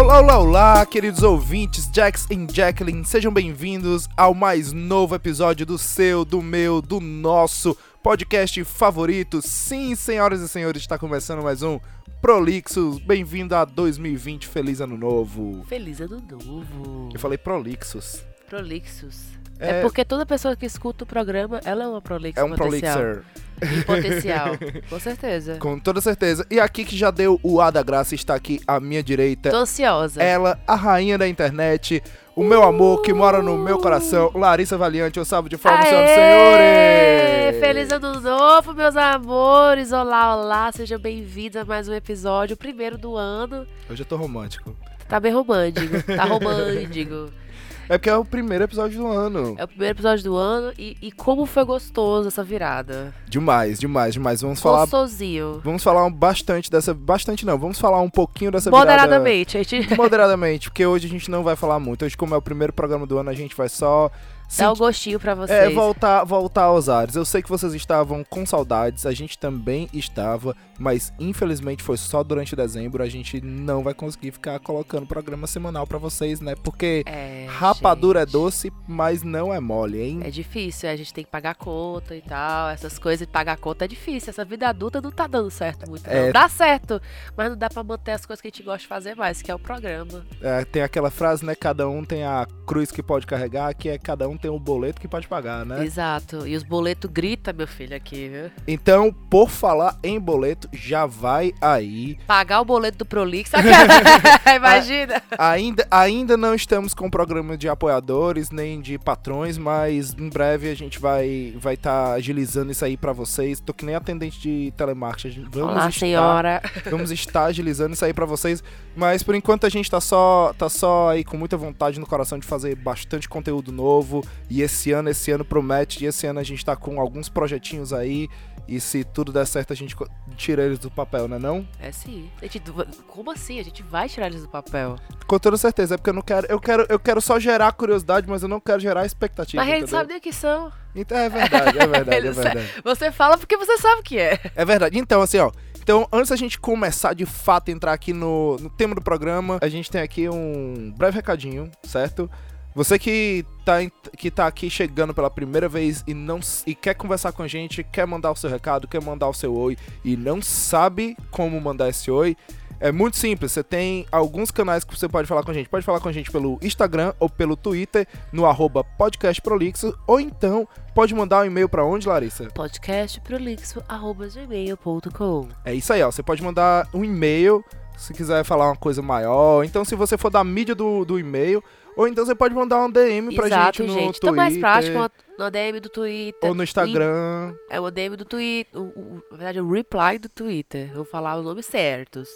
Olá, olá, olá, queridos ouvintes, Jax e Jacqueline, sejam bem-vindos ao mais novo episódio do seu, do meu, do nosso podcast favorito. Sim, senhoras e senhores, está começando mais um Prolixos. Bem-vindo a 2020, feliz ano novo. Feliz ano novo. Eu falei Prolixos. Prolixos. É- É, porque toda pessoa que escuta o programa, ela é uma prolixo É um potencial. Prolixer, Em potencial. Com certeza. com toda certeza. E aqui que já deu o A da graça está aqui à minha direita. Tô ansiosa. Ela, a rainha da internet, o meu amor que mora no meu coração, Larissa Valiante, o salve de palmas, senhoras e senhores! Feliz ano novo, meus amores! Olá, olá, sejam bem-vindos a mais um episódio, o primeiro do ano. Hoje eu tô romântico. Tá bem romântico, tá romântico. É porque é o primeiro episódio do ano. É o primeiro episódio do ano e, e como foi gostoso essa virada. Demais, demais, demais. Vamos falar, Gostosinho. vamos falar bastante dessa, bastante não, vamos falar um pouquinho dessa virada Moderadamente, a gente moderadamente, porque hoje a gente não vai falar muito. Hoje como é o primeiro programa do ano, a gente vai só dá o gostinho pra vocês. É, voltar, voltar aos ares. Eu sei que vocês estavam com saudades, a gente também estava, mas infelizmente foi só durante dezembro. A gente não vai conseguir ficar colocando programa semanal pra vocês, né? Porque É, rapadura gente. é doce, mas não é mole, hein? É difícil, a gente tem que pagar conta e tal, essas coisas de pagar conta é difícil. Essa vida adulta não tá dando certo muito, não. É. Dá certo, mas não dá pra manter as coisas que a gente gosta de fazer mais, que é o programa. É, tem aquela frase, né? Cada um tem a cruz que pode carregar, que é cada um tem o boleto que pode pagar, né? Exato. E os boletos grita, meu filho, aqui, viu? Então, por falar em boleto, já vai aí. Pagar o boleto do Prolix. Imagina. Ainda, ainda não estamos com programa de apoiadores nem de patrões, mas em breve a gente vai vai estar agilizando isso aí pra vocês. Tô que nem atendente de telemarketing. Vamos Olá, estar, senhora. Vamos estar agilizando isso aí pra vocês, mas por enquanto a gente tá só tá só aí com muita vontade no coração de fazer bastante conteúdo novo e esse ano esse ano promete, e esse ano a gente tá com alguns projetinhos aí. E se tudo der certo, a gente tira eles do papel, né não? É sim. Gente, como assim? A gente vai tirar eles do papel. Com toda certeza, é porque eu não quero. Eu quero, eu quero só gerar curiosidade, mas eu não quero gerar expectativa. mas a gente entendeu? sabe o que são. Então é verdade, é verdade, é verdade. Você fala porque você sabe o que é. É verdade. Então, assim, ó. Então, antes da gente começar de fato a entrar aqui no, no tema do programa, a gente tem aqui um breve recadinho, certo? Você que tá, que tá aqui chegando pela primeira vez e não e quer conversar com a gente, quer mandar o seu recado, quer mandar o seu oi e não sabe como mandar esse oi, é muito simples. Você tem alguns canais que você pode falar com a gente. Pode falar com a gente pelo Instagram ou pelo Twitter, no arroba podcastprolixo, ou então pode mandar um e-mail pra onde, Larissa? podcastprolixo.gmail.com É isso aí, ó. Você pode mandar um e-mail se quiser falar uma coisa maior. Então, se você for da mídia do, do e-mail, ou então você pode mandar um DM pra Exato, gente no gente. Twitter. Tá mais prático uma- no DM do Twitter. ou no Instagram. E- É o DM do Twitter. o- o- na verdade, o reply do Twitter. Vou falar os nomes certos.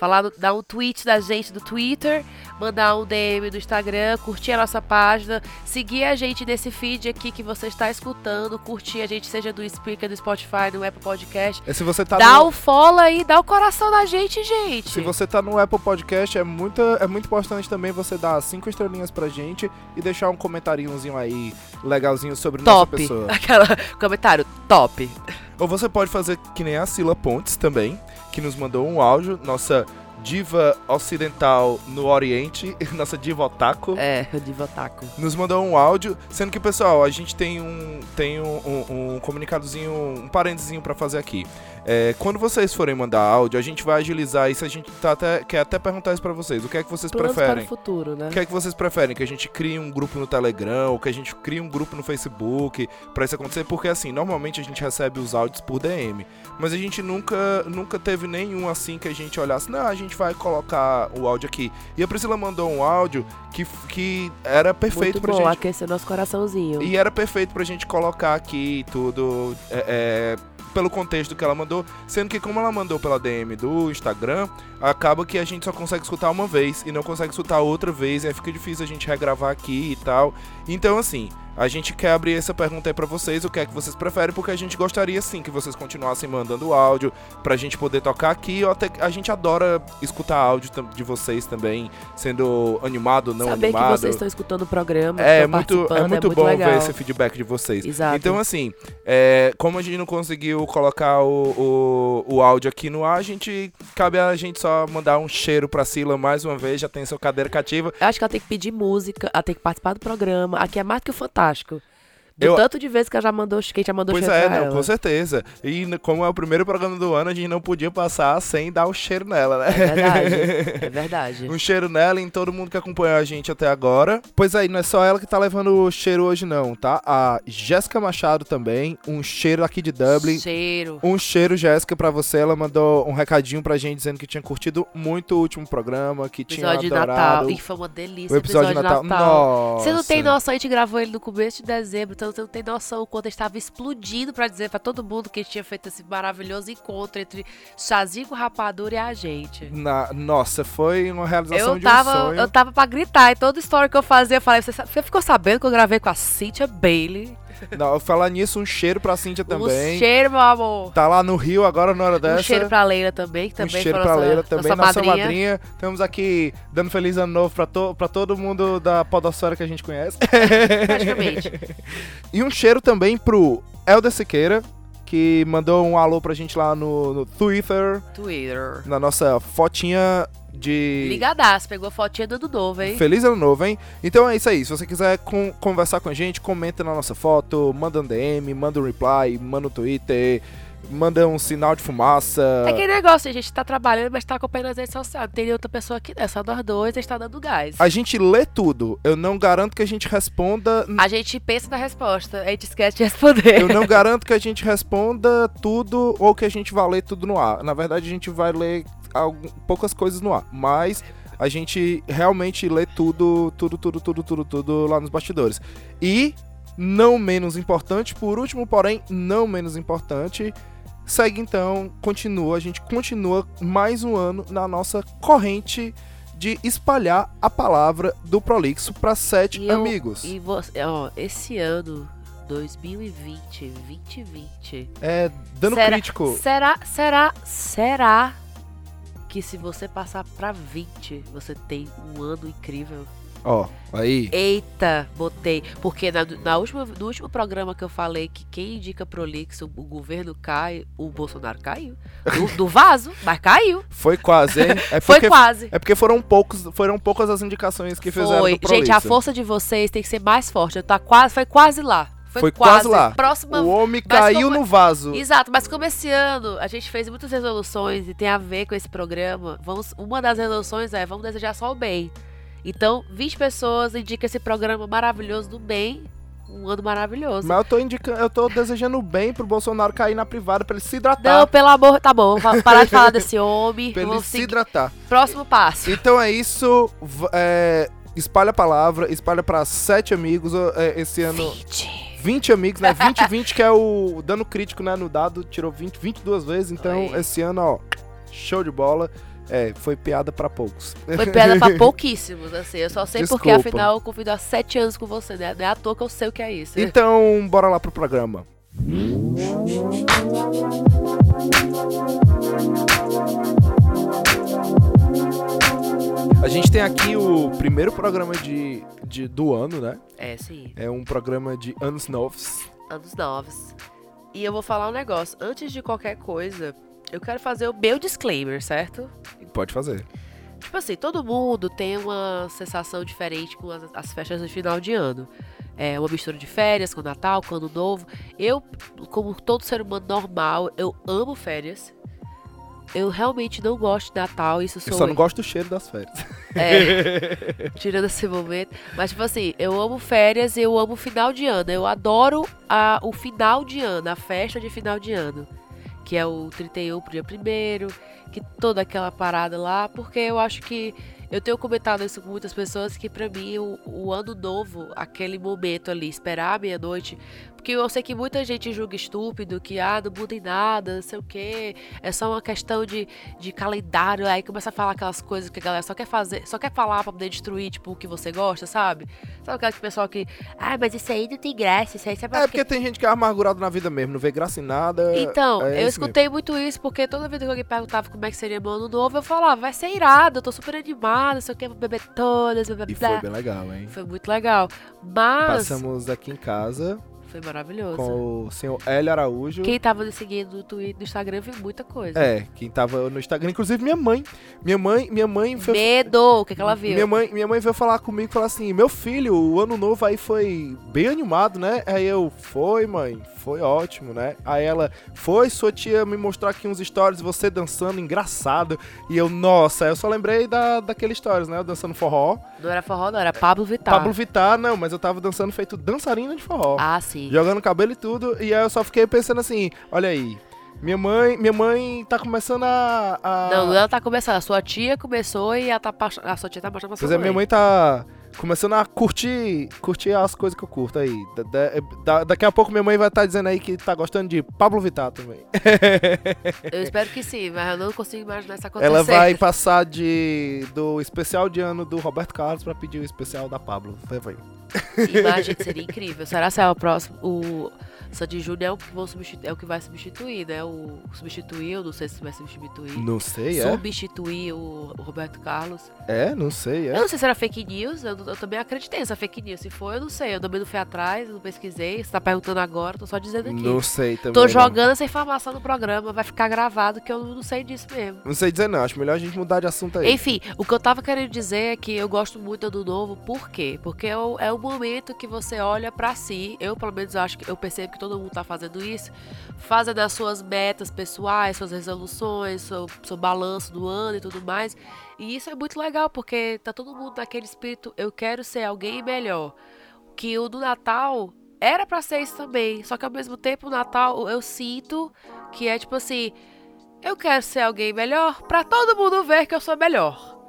Falar, dar um tweet da gente do Twitter, mandar um DM do Instagram, curtir a nossa página, seguir a gente nesse feed aqui que você está escutando, curtir a gente, seja do Speaker, do Spotify, no Apple Podcast. É, se você tá dá no, o follow aí, dá o coração da gente, gente. Se você tá no Apple Podcast, é muito, é muito importante também você dar cinco estrelinhas pra gente e deixar um comentariozinho aí legalzinho sobre nossa Top. pessoa. Aquela comentário top. Ou você pode fazer que nem a Sila Pontes também, que nos mandou um áudio, nossa diva ocidental no Oriente, nossa diva otaku. É, de Votaco. nos mandou um áudio, sendo que, pessoal, a gente tem um, tem um, um, um comunicadozinho, um parênteses pra fazer aqui. É, quando vocês forem mandar áudio, a gente vai agilizar isso, a gente tá até, quer até perguntar isso pra vocês. O que é que vocês Planos para preferem? o futuro, né? O que é que vocês preferem? Que a gente crie um grupo no Telegram, ou que a gente crie um grupo no Facebook pra isso acontecer? Porque assim, normalmente a gente recebe os áudios por DM, mas a gente nunca, nunca teve nenhum assim que a gente olhasse, não, a gente vai colocar o áudio aqui. E a Priscila mandou um áudio que, que era perfeito Muito pra bom, gente. aquecer nosso coraçãozinho. E era perfeito pra gente colocar aqui tudo é, é, pelo contexto que ela mandou. Sendo que como ela mandou pela DM do Instagram, acaba que a gente só consegue escutar uma vez e não consegue escutar outra vez. E aí fica difícil a gente regravar aqui e tal. Então, assim, a gente quer abrir essa pergunta aí pra vocês, o que é que vocês preferem, porque a gente gostaria sim que vocês continuassem mandando áudio pra gente poder tocar aqui. Até, a gente adora escutar áudio de vocês também, sendo animado, não Saber animado. que vocês estão escutando o programa, É estão muito, é participando, muito bom legal. ver esse feedback de vocês. Exato. Então, assim, é, como a gente não conseguiu colocar o, o, o áudio aqui no ar, a gente cabe a gente só mandar um cheiro pra Sila mais uma vez, já tem sua cadeira cativa. Eu acho que ela tem que pedir música, ela tem que participar do programa. Aqui é mais do que o Fantástico fantástico. Do Eu- tanto de vezes que ela já mandou, que a gente já mandou Pois é, não, ela. com certeza. E como é o primeiro programa do ano, a gente não podia passar sem dar o cheiro nela, né? É verdade, é verdade. Um cheiro nela e em todo mundo que acompanhou a gente até agora. Pois aí, não é só ela que tá levando o cheiro hoje, não, tá? A Jéssica Machado também, um cheiro aqui de Dublin. Cheiro. Um cheiro, Jéssica, pra você. Ela mandou um recadinho pra gente dizendo que tinha curtido muito o último programa, que tinha Episódio de Natal. E foi uma delícia o episódio de Natal. Nossa. Você não tem noção, a gente gravou ele no começo de dezembro, então você não tem noção o quanto a gente tava explodindo pra dizer pra todo mundo que tinha feito esse maravilhoso encontro entre Chazinho com Rapadura e a gente. Na- nossa, foi uma realização Eu de um tava, sonho. eu tava pra gritar, e toda história que eu fazia, eu falei, você, você ficou sabendo que eu gravei com a Cynthia Bailey? Não, eu falar nisso, um cheiro pra Cíntia também. Um cheiro, meu amor. Tá lá no Rio agora na hora dessa. Um cheiro pra Leila também, que Um também cheiro foi pra nossa, Leila também, nossa nossa madrinha. madrinha. Estamos aqui dando feliz ano novo pra, to pra todo mundo da podosfera que a gente conhece. Praticamente. e um cheiro também pro Helder Siqueira, que mandou um alô pra gente lá no, no Twitter, Twitter. na nossa fotinha de... Ligadaço, pegou a fotinha do novo, hein? Feliz ano novo, hein? Então é isso aí. Se você quiser con- conversar com a gente, comenta na nossa foto, manda um DM, manda um reply, manda um Twitter, manda um sinal de fumaça. É aquele negócio, a gente tá trabalhando, mas tá acompanhando as redes sociais. Não tem outra pessoa aqui. É só nós dois, a gente tá dando gás. A gente lê tudo. Eu não garanto que a gente responda. A gente pensa na resposta, a gente esquece de responder. Eu não garanto que a gente responda tudo ou que a gente vai ler tudo no ar. Na verdade, a gente vai ler algum- poucas coisas no ar. Mas a gente realmente lê tudo, tudo, tudo, tudo, tudo, tudo lá nos bastidores. E, não menos importante, por último, porém, não menos importante, segue então, continua, a gente continua mais um ano na nossa corrente de espalhar a palavra do Prolixo para sete E eu- amigos. E você, ó, esse ano, 2020, 2020. É, dando será, crítico. Será, será, será que se você passar pra 20, você tem um ano incrível? Ó, aí. Eita, botei. Porque na, na última, no último programa que eu falei que quem indica Prolixo, o governo cai, o Bolsonaro caiu. Do, do vaso, mas caiu. Foi quase, hein? É Foi quase. é porque foram poucos, foram poucas as indicações que fizeram Foi. Gente, a força de vocês tem que ser mais forte. Eu Tá quase, foi quase lá. Foi, Foi quase lá. Próxima O homem caiu como- no vaso. Exato, mas como esse ano a gente fez muitas resoluções e tem a ver com esse programa, vamos, uma das resoluções é vamos desejar só o bem. Então, 20 pessoas indicam esse programa maravilhoso do bem, um ano maravilhoso. Mas eu tô indicando, eu tô desejando bem pro Bolsonaro cair na privada pra ele se Não, hidratar. pelo amor, tá bom, vamos parar de falar desse homem. pra ele Vamos se seguir. hidratar. Próximo passo. Então é isso. é, espalha a palavra, espalha pra sete amigos. é, esse ano. 20. 20 amigos, né? 20 20 que é o dano crítico, né? No dado, tirou 20, 22 vezes. Então, Aí. esse ano, ó, show de bola. É, foi piada pra poucos. Foi pedra pra pouquíssimos, assim. Eu só sei porque, Desculpa. afinal, eu convido há sete anos com você, né? Não é à toa que eu sei o que é isso. Então, bora lá pro programa. A gente tem aqui o primeiro programa de, de- do ano, né? É, sim. É um programa de anos novos. Anos novos. E eu vou falar um negócio. Antes de qualquer coisa, eu quero fazer o meu disclaimer, certo? Pode fazer. Tipo assim, todo mundo tem uma sensação diferente com as, as festas de final de ano. É uma mistura de férias com Natal, com Ano Novo. Eu, como todo ser humano normal, eu amo férias. Eu realmente não gosto de Natal, isso Eu sou só não gosto do cheiro das férias. É, tirando esse momento. Mas, tipo assim, eu amo férias e eu amo final de ano. Eu adoro a, o final de ano, a festa de final de ano. Que é o 31 pro dia 1 que toda aquela parada lá, porque eu acho que Eu tenho comentado isso com muitas pessoas que pra mim o, o ano novo, aquele momento ali, esperar a meia-noite, porque eu sei que muita gente julga estúpido, que ah, não muda em nada, não sei o quê, é só uma questão de, de calendário, aí começa a falar aquelas coisas que a galera só quer fazer, só quer falar pra poder destruir, tipo, o que você gosta, sabe? Sabe aquele pessoal que, ah, mas isso aí não tem graça, isso aí sabe É porque tem gente que é amargurado na vida mesmo, não vê graça em nada. Então, é eu escutei muito isso, porque toda vez que alguém perguntava como é que seria meu ano novo, eu falava, vai ser irado, eu tô super animada, não sei o que, vou beber todas, blá blá mesmo. E foi bem legal, hein? Foi muito legal. Mas Passamos aqui em casa foi maravilhoso. com o senhor Hélio Araújo. Quem tava me seguindo no Twitter, no Instagram, viu muita coisa. É, quem tava no Instagram, inclusive minha mãe. Minha mãe, minha mãe foi Medo, o que, que ela viu? Minha mãe, minha mãe veio falar comigo e falar assim: Meu filho, o ano novo aí foi bem animado, né? Aí eu, foi, mãe, foi ótimo, né? Aí ela, foi, sua tia me mostrar aqui uns stories, você dançando, engraçado. E eu, nossa, eu só lembrei da, daquele stories, né? Eu dançando forró. Não era forró, não, era Pablo Vittar. Pablo Vittar, não, mas eu tava dançando feito dançarina de forró. Ah, sim. Jogando cabelo e tudo. E aí eu só fiquei pensando assim: olha aí. Minha mãe, minha mãe tá começando a. a... Não, ela tá começando. A sua tia começou e ela tá, a sua tia tá mostrando pra sua Pois é, minha mãe tá começando a curtir, curtir as coisas que eu curto aí. Da- da- da- daqui a pouco minha mãe vai estar dizendo aí que tá gostando de Pablo Vittar também. Eu espero que sim, mas eu não consigo imaginar isso acontecendo. Ela vai passar de do especial de ano do Roberto Carlos pra pedir o especial da Pablo. Vai, vai. Imagina, seria incrível. Será que é o próximo? O Sandy Júnior é o que vão substitu- é o que vai substituir, né? O substituir, eu não sei se vai substituir. Não sei, é? Substituir o, Roberto Carlos. É, não sei, Eu é. não sei se era fake news, eu, eu também acreditei nessa fake news. Se for, eu não sei. Eu também não fui atrás, eu não pesquisei. Você tá perguntando agora, tô só dizendo aqui. Não sei também. Tô não. jogando essa informação no programa, vai ficar gravado que eu não sei disso mesmo. Não sei dizer não, acho melhor a gente mudar de assunto aí. Enfim, o que eu tava querendo dizer é que eu gosto muito do novo, por quê? Porque é o, é o momento que você olha pra si, eu pelo menos acho que eu percebo que todo mundo tá fazendo isso, fazendo as suas metas pessoais, suas resoluções, seu, seu balanço do ano e tudo mais. E isso é muito legal, porque tá todo mundo naquele espírito, eu quero ser alguém melhor. Que o do Natal era pra ser isso também, só que ao mesmo tempo o Natal eu sinto que é tipo assim, eu quero ser alguém melhor pra todo mundo ver que eu sou melhor.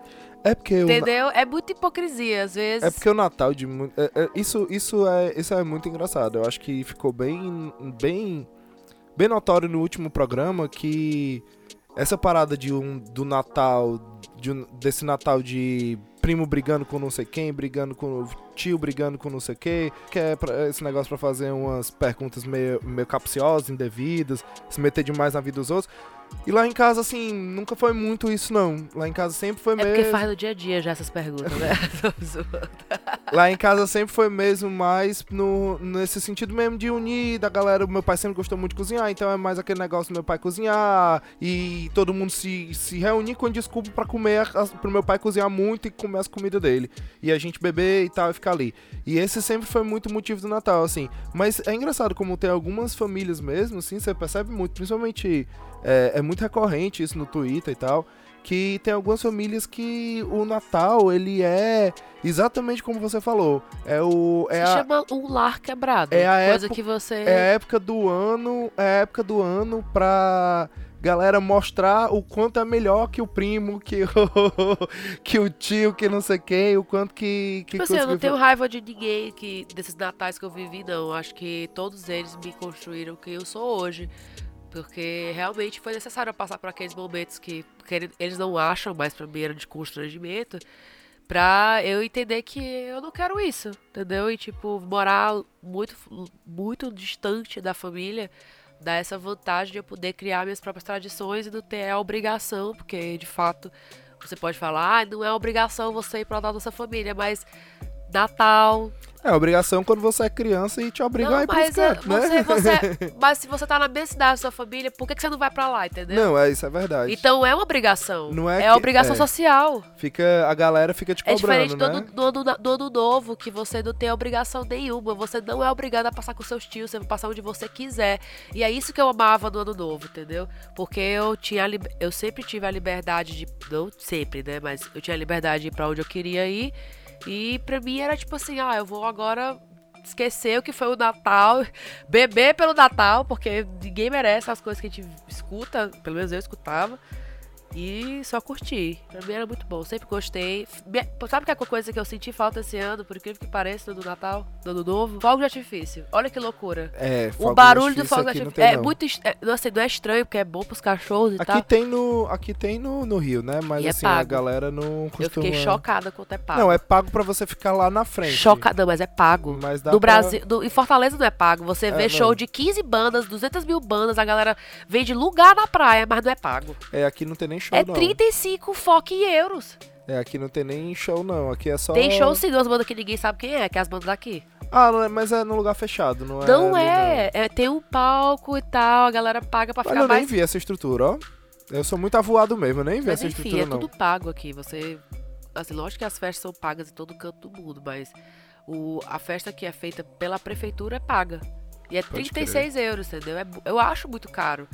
É porque o, Entendeu? É muita hipocrisia, às vezes. É porque o Natal de é- é- isso isso é isso é muito engraçado. Eu acho que ficou bem bem bem notório no último programa que essa parada de um do Natal de um- desse Natal de primo brigando com não sei quem, brigando com o tio brigando com não sei quê, que é pra- esse negócio pra fazer umas perguntas meio, meio capciosas, indevidas, se meter demais na vida dos outros. E lá em casa, assim, nunca foi muito isso, não. Lá em casa sempre foi É mesmo. porque faz no dia a dia já essas perguntas, né? Lá em casa sempre foi mesmo mais no, nesse sentido mesmo de unir da galera. Meu pai sempre gostou muito de cozinhar, então é mais aquele negócio do meu pai cozinhar e todo mundo se, se reunir com desculpa pra comer, as- pro meu pai cozinhar muito e comer as comidas dele. E a gente beber e tal e ficar ali. E esse sempre foi muito motivo do Natal, assim. Mas é engraçado como tem algumas famílias mesmo, assim, você percebe muito, principalmente é, é muito recorrente isso no Twitter e tal que tem algumas famílias que o Natal, ele é exatamente como você falou. É o é Se a, chama um lar quebrado. é a coisa época- que você. é a época do ano, é a época do ano pra galera mostrar o quanto é melhor que o primo, que o, que o tio, que não sei quem, o quanto que que Tipo assim, eu não tenho raiva de ninguém que, desses natais que eu vivi, não. Acho que todos eles me construíram o que eu sou hoje. Porque realmente foi necessário passar por aqueles momentos que, que ele- eles não acham mais pra mim era de constrangimento. Pra eu entender que eu não quero isso, entendeu? E, tipo, morar muito, muito distante da família dá essa vantagem de eu poder criar minhas próprias tradições e não ter a obrigação, porque, de fato, você pode falar, ah, não é obrigação você ir pra da sua família, mas Natal. É obrigação quando você é criança e te obriga não, a ir pro mas, é, cantos, né? você, mas se você tá na mesma cidade da sua família, por que, que você não vai pra lá, entendeu? Não, é isso é verdade. Então é uma obrigação. Não é é que- obrigação é. social. Fica a galera fica te É cobrando, diferente do, né? ano- do, ano, do ano novo, que você não tem obrigação nenhuma. Você não é obrigado a passar com seus tios, você vai passar onde você quiser. E é isso que eu amava no ano novo, entendeu? Porque eu tinha eu sempre tive a liberdade de. Não sempre, né? Mas eu tinha a liberdade de ir pra onde eu queria ir. E pra mim era tipo assim, ah, eu vou agora esquecer o que foi o Natal, beber pelo Natal, porque ninguém merece as coisas que a gente escuta, pelo menos eu escutava. E só curti. Pra mim era muito bom, sempre gostei. Sabe que é a coisa que eu senti falta esse ano, por incrível que pareça, do Natal, do Ano Novo? Fogo de artifício. Olha que loucura. É, O fogo barulho do fogo de artifício tem, é não. muito. É, não, assim, não é estranho, porque é bom pros cachorros e Aqui tal. tem no, aqui tem no, no Rio, né? Mas E é assim, a pago. galera não costuma... Eu fiquei chocada quanto é pago. Não, é pago pra você ficar lá na frente. Chocada, não, mas é pago. Mas dá No pra- Brasil, do- em Fortaleza não é pago. Você É, vê não. show de 15 bandas, 200 mil bandas, a galera vem de lugar na praia, mas não é pago. É, aqui não tem nem show, é não. 35 foque em euros. É, aqui não tem nem show, não. Aqui é só... Tem show sim, duas bandas que ninguém sabe quem é, que é as bandas daqui. Ah, não é- mas é num lugar fechado, não é? Não ali, é, é, tem um palco e tal, a galera paga pra Olha, ficar eu nem mais. vi essa estrutura, ó. Eu sou muito avoado mesmo, eu nem vi Mas essa enfim, estrutura, é não. tudo pago aqui. Você. Assim, lógico que as festas são pagas em todo canto do mundo, mas o, a festa que é feita pela prefeitura é paga. E é Pode 36 euros, entendeu? É eu acho muito caro.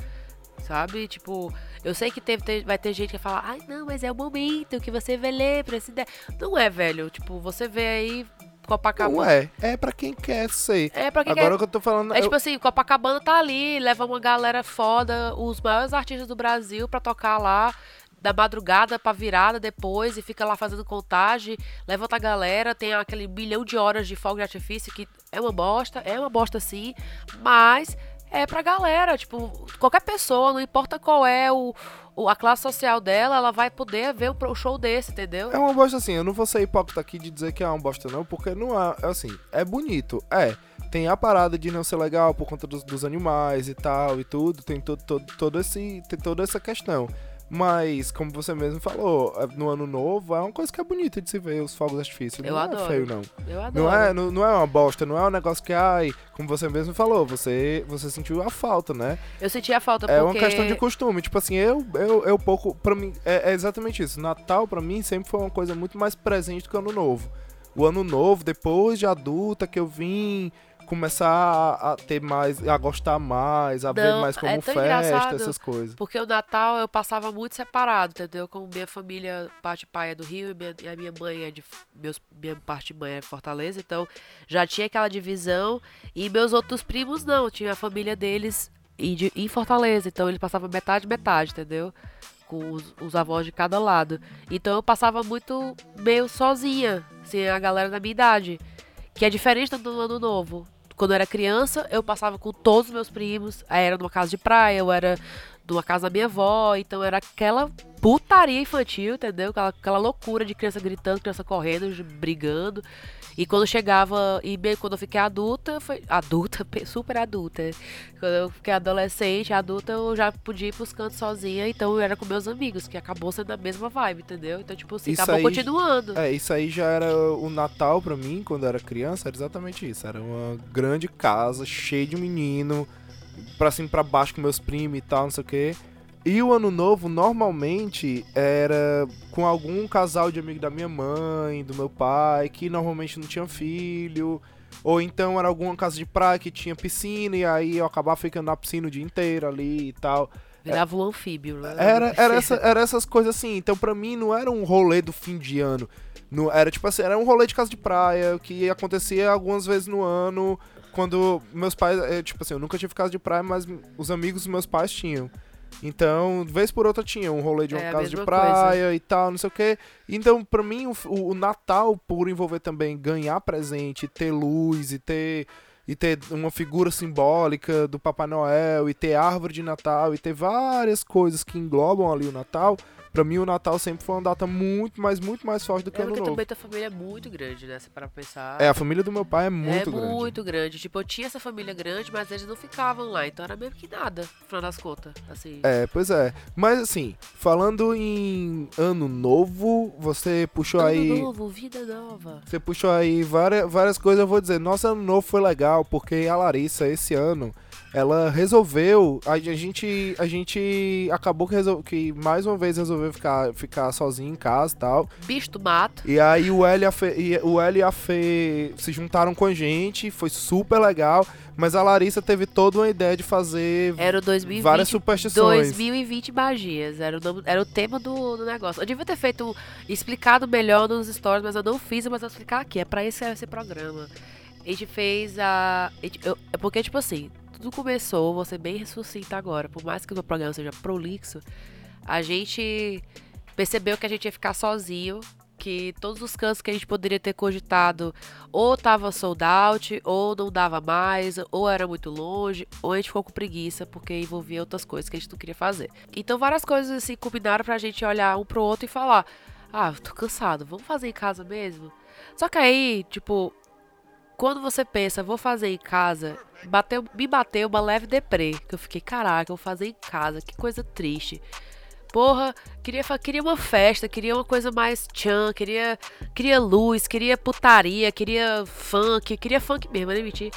Sabe? Tipo, eu sei que teve, ter- vai ter gente que vai falar, ai não, mas é o momento que você vê ler pra esse. Não é, velho. Tipo, você vê aí Copacabana. Não é. É pra quem quer ser. É pra quem Agora quer- que eu tô falando... É eu- tipo assim, Copacabana tá ali, leva uma galera foda, os maiores artistas do Brasil pra tocar lá, da madrugada pra virada depois, e fica lá fazendo contagem, levanta a galera, tem aquele milhão de horas de fogo de artifício, que é uma bosta, é uma bosta sim, mas é pra galera, tipo, qualquer pessoa, não importa qual é o, o- a classe social dela, ela vai poder ver o, o show desse, entendeu? É uma bosta assim, eu não vou ser hipócrita aqui de dizer que é uma bosta não, porque não é, é assim, é bonito, é. Tem a parada de não ser legal por conta dos, dos animais e tal e tudo, tem todo, todo, todo esse, tem toda essa questão. Mas, como você mesmo falou, é, no ano novo é uma coisa que é bonita de se ver, os fogos de artifício. Eu não adoro. é feio, não. Eu adoro. Não é, não, não é uma bosta, não é um negócio que, ai, como você mesmo falou, você, você sentiu a falta, né? Eu senti a falta É porque... uma questão de costume. Tipo assim, eu, eu, eu pouco. Pra mim, é, é exatamente isso. Natal, pra mim, sempre foi uma coisa muito mais presente do que o ano novo. O ano novo, depois de adulta, que eu vim começar a, a ter mais, a gostar mais, a ver Não, mais como é festa, essas coisas. Porque o Natal eu passava muito separado, entendeu? Como minha família, parte pai é do Rio e, minha- e a minha mãe é de. Meus, minha parte mãe é de Fortaleza, então já tinha aquela divisão. E meus outros primos não, tinha a família deles em, de- em Fortaleza, então eles passavam metade, metade, entendeu? Com os, os avós de cada lado. Então eu passava muito meio sozinha, assim, a galera da minha idade. Que é diferente do ano novo. Quando eu era criança, eu passava com todos os meus primos. Aí era numa casa de praia, eu era numa casa da minha avó. Então era aquela putaria infantil, entendeu? Aquela, aquela loucura de criança gritando, criança correndo, brigando. E quando chegava, e meio quando eu fiquei adulta, foi. Adulta, pe- super adulta. Quando eu fiquei adolescente, adulta, eu já podia ir pros cantos sozinha. Então eu era com meus amigos, que acabou sendo a mesma vibe, entendeu? Então, tipo assim, Isso acabou aí- continuando. É, isso aí já era o Natal pra mim, quando eu era criança, era exatamente isso. Era uma grande casa, cheia de menino, pra cima e pra baixo com meus primos e tal, não sei o quê. E o ano novo, normalmente, era com algum casal de amigo da minha mãe, do meu pai, que normalmente não tinha filho. Ou então era alguma casa de praia que tinha piscina, e aí eu acabava ficando na piscina o dia inteiro ali e tal. Virava um anfíbio. né? Era, era, essa, era essas coisas assim. Então, pra mim, não era um rolê do fim de ano. Não, era tipo assim, era um rolê de casa de praia que acontecia algumas vezes no ano. Quando meus pais. é, tipo assim, eu nunca tive casa de praia, mas os amigos dos meus pais tinham. Então, vez por outra tinha um rolê de uma É casa de praia e tal, não sei o quê. Então, pra mim, o, o- o Natal, por envolver também ganhar presente, ter luz e ter e ter uma figura simbólica do Papai Noel e ter árvore de Natal e ter várias coisas que englobam ali o Natal. Pra mim o Natal sempre foi uma data muito, mas muito mais forte do que É o Ano porque Novo. também tua família é muito grande, né? Se para pensar. É, a família do meu pai é muito é grande. muito grande. Tipo, eu tinha essa família grande, mas eles não ficavam lá. Então era mesmo que nada, no final das contas. Assim. É, pois é. Mas assim, falando em Ano Novo, você puxou Ano aí. novo, vida nova. Você puxou aí várias, várias coisas, eu vou dizer, nosso ano novo foi legal, porque a Larissa, esse ano, ela resolveu, a, a gente a gente acabou que, resol, que mais uma vez resolveu ficar, ficar sozinho em casa e tal, Bicho do mato. e aí o L, e a Fê, o L e a Fê se juntaram com a gente, foi super legal, mas a Larissa teve toda uma ideia de fazer Era o 2020. várias superstições. 2020 magias. Era o, nome- era o tema do, do negócio. Eu devia ter feito, explicado melhor nos stories, mas eu não fiz, mas eu vou explicar aqui. É pra é esse programa. A gente fez a. a gente- eu- é porque, tipo assim, tudo começou, ser bem sucinta agora. Por mais que o meu programa seja prolixo, a gente percebeu que a gente ia ficar sozinho, que todos os cantos que a gente poderia ter cogitado ou tava sold out, ou não dava mais, ou era muito longe, ou a gente ficou com preguiça porque envolvia outras coisas que a gente não queria fazer. Então várias coisas assim combinaram pra gente olhar um pro outro e falar: "Ah, tô cansado, vamos fazer em casa mesmo?". Só que aí, tipo, quando você pensa, vou fazer em casa, bateu, me bateu uma leve deprê, que eu fiquei, caraca, eu vou fazer em casa, que coisa triste. Porra, queria, queria uma festa, queria uma coisa mais tchan, queria, queria luz, queria putaria, queria funk, queria funk mesmo, nem mentir.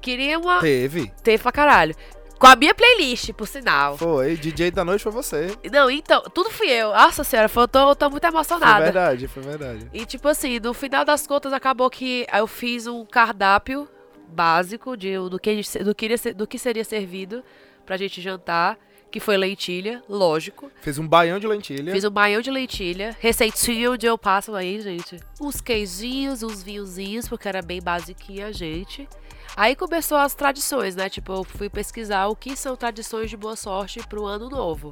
Queria uma. Teve. Teve pra caralho. Com a minha playlist, por sinal. Foi, DJ da noite foi você. Não, então, tudo fui eu. Nossa senhora, foi, eu tô, eu tô muito emocionada. Foi verdade, foi verdade. E tipo assim, no final das contas, acabou que eu fiz um cardápio básico de, do, que, do, que, do que seria servido pra gente jantar que foi lentilha, lógico. Fez um baião de lentilha. Fiz um baião de lentilha. Receitinho de eu passo aí, gente. Uns queijinhos, uns vinhozinhos, porque era bem basiquinha, gente. Aí começou as tradições, né? Tipo, eu fui pesquisar o que são tradições de boa sorte pro ano novo.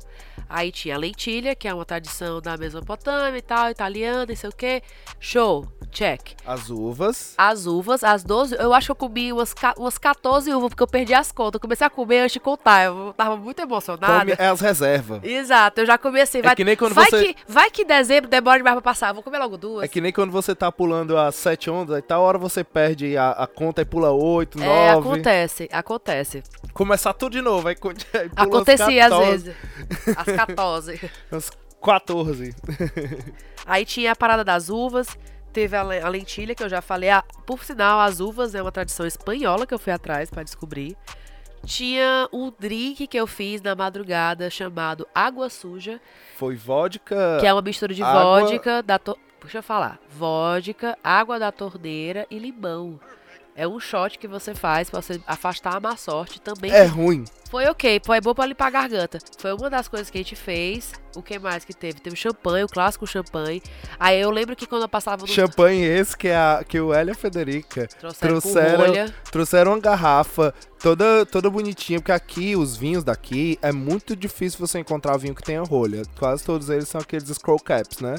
Aí tinha a lentilha, que é uma tradição da Mesopotâmia e tal, italiana, não sei o quê. Show, check. As uvas. As uvas, as 12. Eu acho que eu comi umas, umas 14 uvas, porque eu perdi as contas. Eu comecei a comer antes de contar. Eu tava muito emocionada. Come é as reservas. Exato, eu já comi assim. É vai, que nem quando vai você- Que, vai que dezembro demora demais pra passar. Vou comer logo duas. É que nem quando você tá pulando as sete ondas, e tal hora você perde a, a conta e pula oito, É, nove. acontece, acontece. Começar tudo de novo, aí, Acontecia às 14, vezes. Às 14. As 14. Aí tinha a parada das uvas, teve a, le- a lentilha, que eu já falei. Ah, por sinal, as uvas é uma tradição espanhola que eu fui atrás pra descobrir. Tinha um drink que eu fiz na madrugada chamado Água Suja, Foi vodka. que é uma mistura de água- vodka da to... Deixa eu falar. Vodka, água da torneira e limão. É um shot que você faz pra você afastar a má sorte também. É ruim. Foi ok, foi bom pra limpar a garganta. Foi uma das coisas que a gente fez. O que mais que teve? Teve champanhe, o clássico champanhe. Aí eu lembro que quando eu passava no. Champanhe esse que, é a, que o Hélio e a Federica Trouxeram, trouxeram- trouxeram uma garrafa toda, toda bonitinha, porque aqui, os vinhos daqui, é muito difícil você encontrar vinho que tenha rolha. Quase todos eles são aqueles scroll caps, né?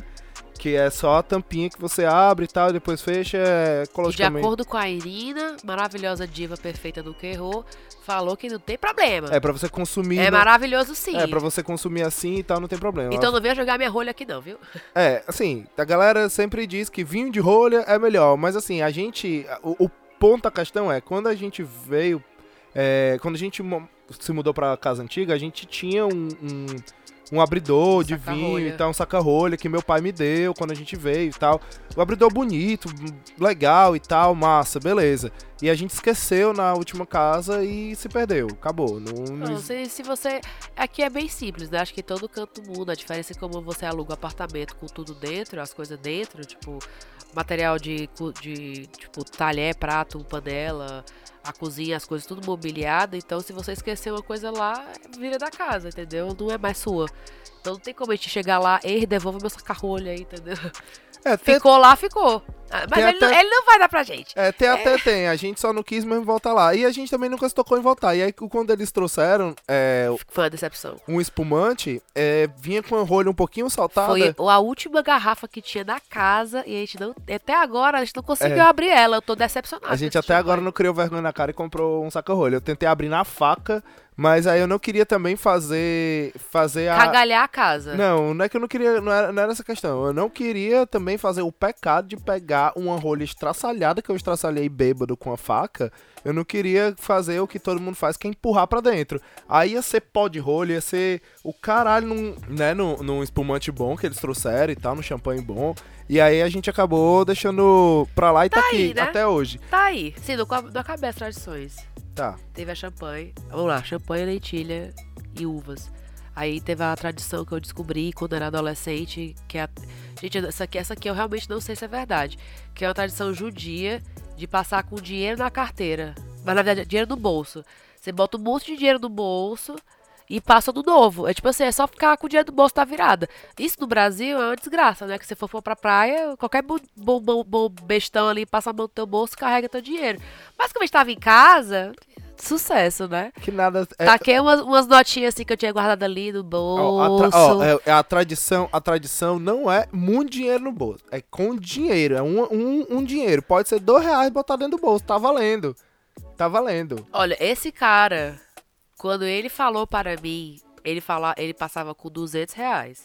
Que é só a tampinha que você abre e tal, e depois fecha, é E de ecologicamente... acordo com a Irina, maravilhosa diva perfeita do que errou, falou que não tem problema. É pra você consumir... É no- maravilhoso sim. É, pra você consumir assim e tal, não tem problema. Então não venha jogar minha rolha aqui não, viu? É, assim, a galera sempre diz que vinho de rolha é melhor, mas assim, a gente. O, o ponto da questão é, quando a gente veio. é, quando a gente se mudou pra casa antiga, a gente tinha um. um um abridor de vinho e tal, um saca-rolha que meu pai me deu quando a gente veio e tal. O abridor bonito, legal e tal, massa, beleza. E a gente esqueceu na última casa e se perdeu. Acabou. Não, não se, se você. Aqui é bem simples, né? Acho que todo canto muda. A diferença é como você aluga um apartamento com tudo dentro, as coisas dentro, tipo, material de, de tipo, talher, prato, panela, a cozinha, as coisas tudo mobiliado. Então, se você esquecer uma coisa lá, vira da casa, entendeu? Não é mais sua. Então não tem como a gente chegar lá, ei, devolva meu saca-rolha aí, entendeu? É, tem, Ficou lá, ficou. Ah, Mas ele, não- até- ele não vai dar pra gente. É, tem até tem, a gente só não quis mesmo voltar lá. E a gente também nunca se tocou em voltar. E aí, quando eles trouxeram é, Foi uma decepção. um espumante, é, vinha com a rolha um pouquinho saltada. Foi a última garrafa que tinha na casa e a gente não. Até agora a gente não conseguiu É. abrir ela. Eu tô decepcionada. A gente até agora champanhe. não criou vergonha na cara e comprou um saca-rolha. Eu tentei abrir na faca, mas aí eu não queria também fazer fazer a Cagalhar a casa. Não, não é que eu não queria, não era, não era essa questão. Eu não queria também fazer o pecado de pegar uma rolha estraçalhada que eu estraçalhei bêbado com a faca. Eu não queria fazer o que todo mundo faz, que é empurrar pra dentro. Aí ia ser pó de rolha, ia ser o caralho num, né, num, num espumante bom que eles trouxeram e tal, num champanhe bom. E aí a gente acabou deixando pra lá e tá, Tá aqui, aí, né? até hoje. Tá aí. Sim, não acabei as tradições. Tá. Teve a champanhe. Vamos lá, champanhe, lentilha e uvas. Aí teve a tradição que eu descobri quando era adolescente, que é a... Gente, essa aqui, essa aqui eu realmente não sei se é verdade. Que é uma tradição judia de passar com dinheiro na carteira. Mas na verdade dinheiro no bolso. Você bota um monte de dinheiro no bolso e passa do novo. É tipo assim, é só ficar com o dinheiro do bolso da virada. Isso no Brasil é uma desgraça, né? Que se for for pra praia, qualquer bom, bom, bom, bom bestão ali passa a mão no teu bolso carrega teu dinheiro. Mas como a gente tava em casa, sucesso, né? Que nada. É, Taquei umas, umas notinhas assim que eu tinha guardado ali no bolso. a, tra- é- é a tradição, a tradição não é muito dinheiro no bolso. É com dinheiro. É um, um, um dinheiro. Pode ser dois reais botar dentro do bolso. Tá valendo. Tá valendo. Olha, esse cara, quando ele falou para mim, ele, fala, ele passava com 200 reais.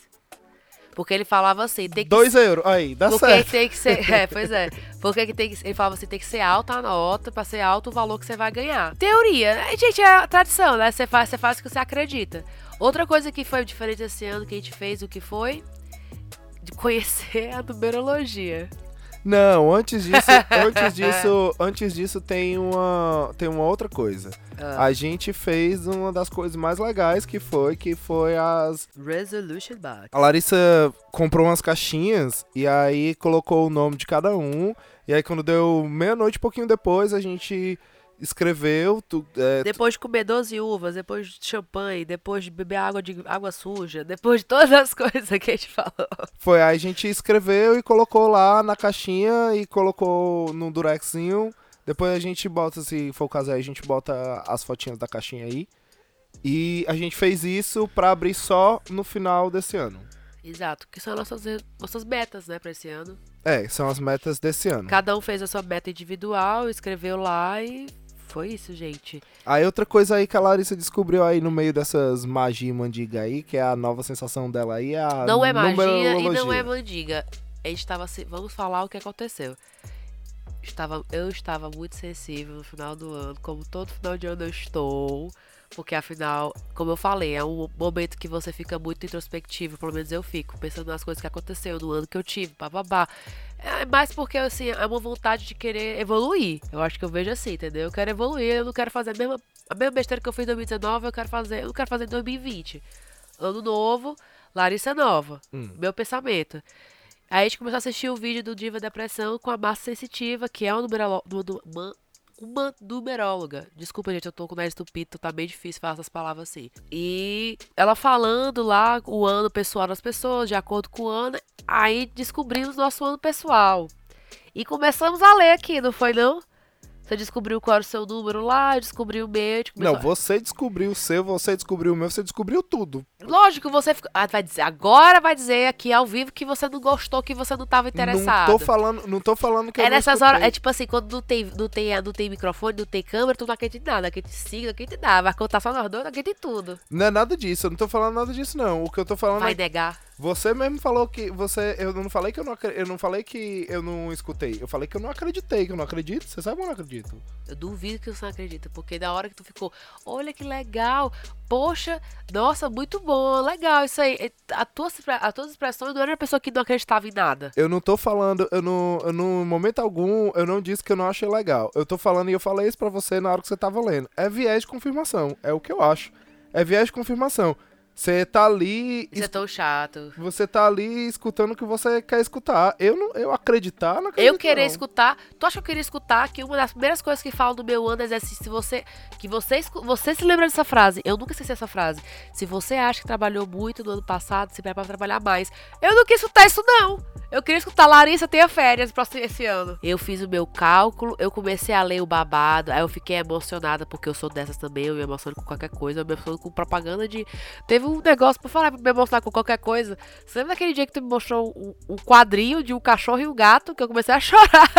Porque ele falava assim, tem que Dois euros. Aí, dá Porque certo. tem que ser. É, pois é. Porque que tem que, ele falava assim: tem que ser alta a nota pra ser alto o valor que você vai ganhar. Teoria. né? Gente, é a tradição, né? Você faz, você faz o que você acredita. Outra coisa que foi diferente esse ano que a gente fez, o que foi? De conhecer a numerologia. Não, antes disso, antes disso, antes disso tem uma, tem uma outra coisa. Ah. A gente fez uma das coisas mais legais que foi que foi as Resolution Box. a Larissa comprou umas caixinhas e aí colocou o nome de cada um. E aí quando deu meia-noite, pouquinho depois, a gente escreveu tu, é, Depois de comer 12 uvas, depois de champanhe, depois de beber água de água suja, depois de todas as coisas que a gente falou. Foi, aí a gente escreveu e colocou lá na caixinha e colocou no durexinho. Depois a gente bota, se for o caso aí, a gente bota as fotinhas da caixinha aí. E a gente fez isso pra abrir só no final desse ano. Exato, que são nossas, nossas metas, né, pra esse ano. É, são as metas desse ano. Cada um fez a sua meta individual, escreveu lá e foi isso, gente. Aí outra coisa aí que a Larissa descobriu aí no meio dessas magia e mandiga aí, que é a nova sensação dela aí, é a não é magia e não é mandiga. A gente tava se... Vamos falar o que aconteceu. Estava, eu estava muito sensível no final do ano, como todo final de ano eu estou. Porque afinal, como eu falei, é um momento que você fica muito introspectivo, pelo menos eu fico, pensando nas coisas que aconteceu no ano que eu tive, bababá. É mais porque, assim, é uma vontade de querer evoluir. Eu acho que eu vejo assim, entendeu? Eu quero evoluir, eu não quero fazer a mesma, a mesma besteira que eu fiz em 2019, eu quero fazer, eu não quero fazer em 2020. Ano novo, Larissa nova. Hum. Meu pensamento. Aí a gente começou a assistir o vídeo do Diva Depressão com a massa sensitiva, que é uma, numerolo- nu- nu- uma, numeróloga. Desculpa, gente, eu tô com o nariz estupido, tá bem difícil falar essas palavras assim. E ela falando lá o ano pessoal das pessoas, de acordo com o ano, aí descobrimos nosso ano pessoal. E começamos a ler aqui, não foi não? Você descobriu qual era o seu número lá, eu descobri o meu. gente Não, você descobriu o seu, você descobriu o meu, você descobriu tudo. Lógico, você fica... ah, vai dizer, agora vai dizer aqui ao vivo que você não gostou, que você não tava interessado. Não tô falando, não tô falando que eu É não nessas horas, é tipo assim, quando não tem, não tem, não tem microfone, não tem câmera, tu não acredita em nada, acredita em signo, acredita em nada. Quando tá só nós dois, não acredita em tudo. Não é nada disso, eu não tô falando nada disso não. O que eu tô falando Vai é negar. Você mesmo falou que você eu não falei que eu não eu não falei que eu não escutei. Eu falei que eu não acreditei, que eu não acredito. Você sabe que eu não acredito. Eu duvido que você não acredita, porque na hora que tu ficou, olha que legal, poxa, nossa, muito bom, legal, isso aí. A tua, as tuas expressões não era uma pessoa que não acreditava em nada. Eu não tô falando, eu não, eu em momento algum, eu não disse que eu não achei legal. Eu tô falando e eu falei isso pra você na hora que você tava lendo. É viés de confirmação, é o que eu acho. É viés de confirmação. Você tá ali, Isso é tão chato. você tá ali escutando o que você quer escutar. Eu não, eu acreditar, não acredito. Eu querer não. escutar. Tu acha que eu queria escutar que uma das primeiras coisas que falam do meu ano é assim, se você. Que você, você se lembra dessa frase. Eu nunca esqueci essa frase. Se você acha que trabalhou muito no ano passado, se prepara pra trabalhar mais. Eu não quis escutar isso, não. Eu queria escutar Larissa tenha férias próximo esse ano. Eu fiz o meu cálculo, eu comecei a ler o babado, aí eu fiquei emocionada, porque eu sou dessas também, eu me emociono com qualquer coisa, eu me emociono com propaganda de. Teve um negócio pra falar pra me emocionar com qualquer coisa. Você lembra daquele dia que tu me mostrou um, um quadrinho de um cachorro e um gato, que eu comecei a chorar?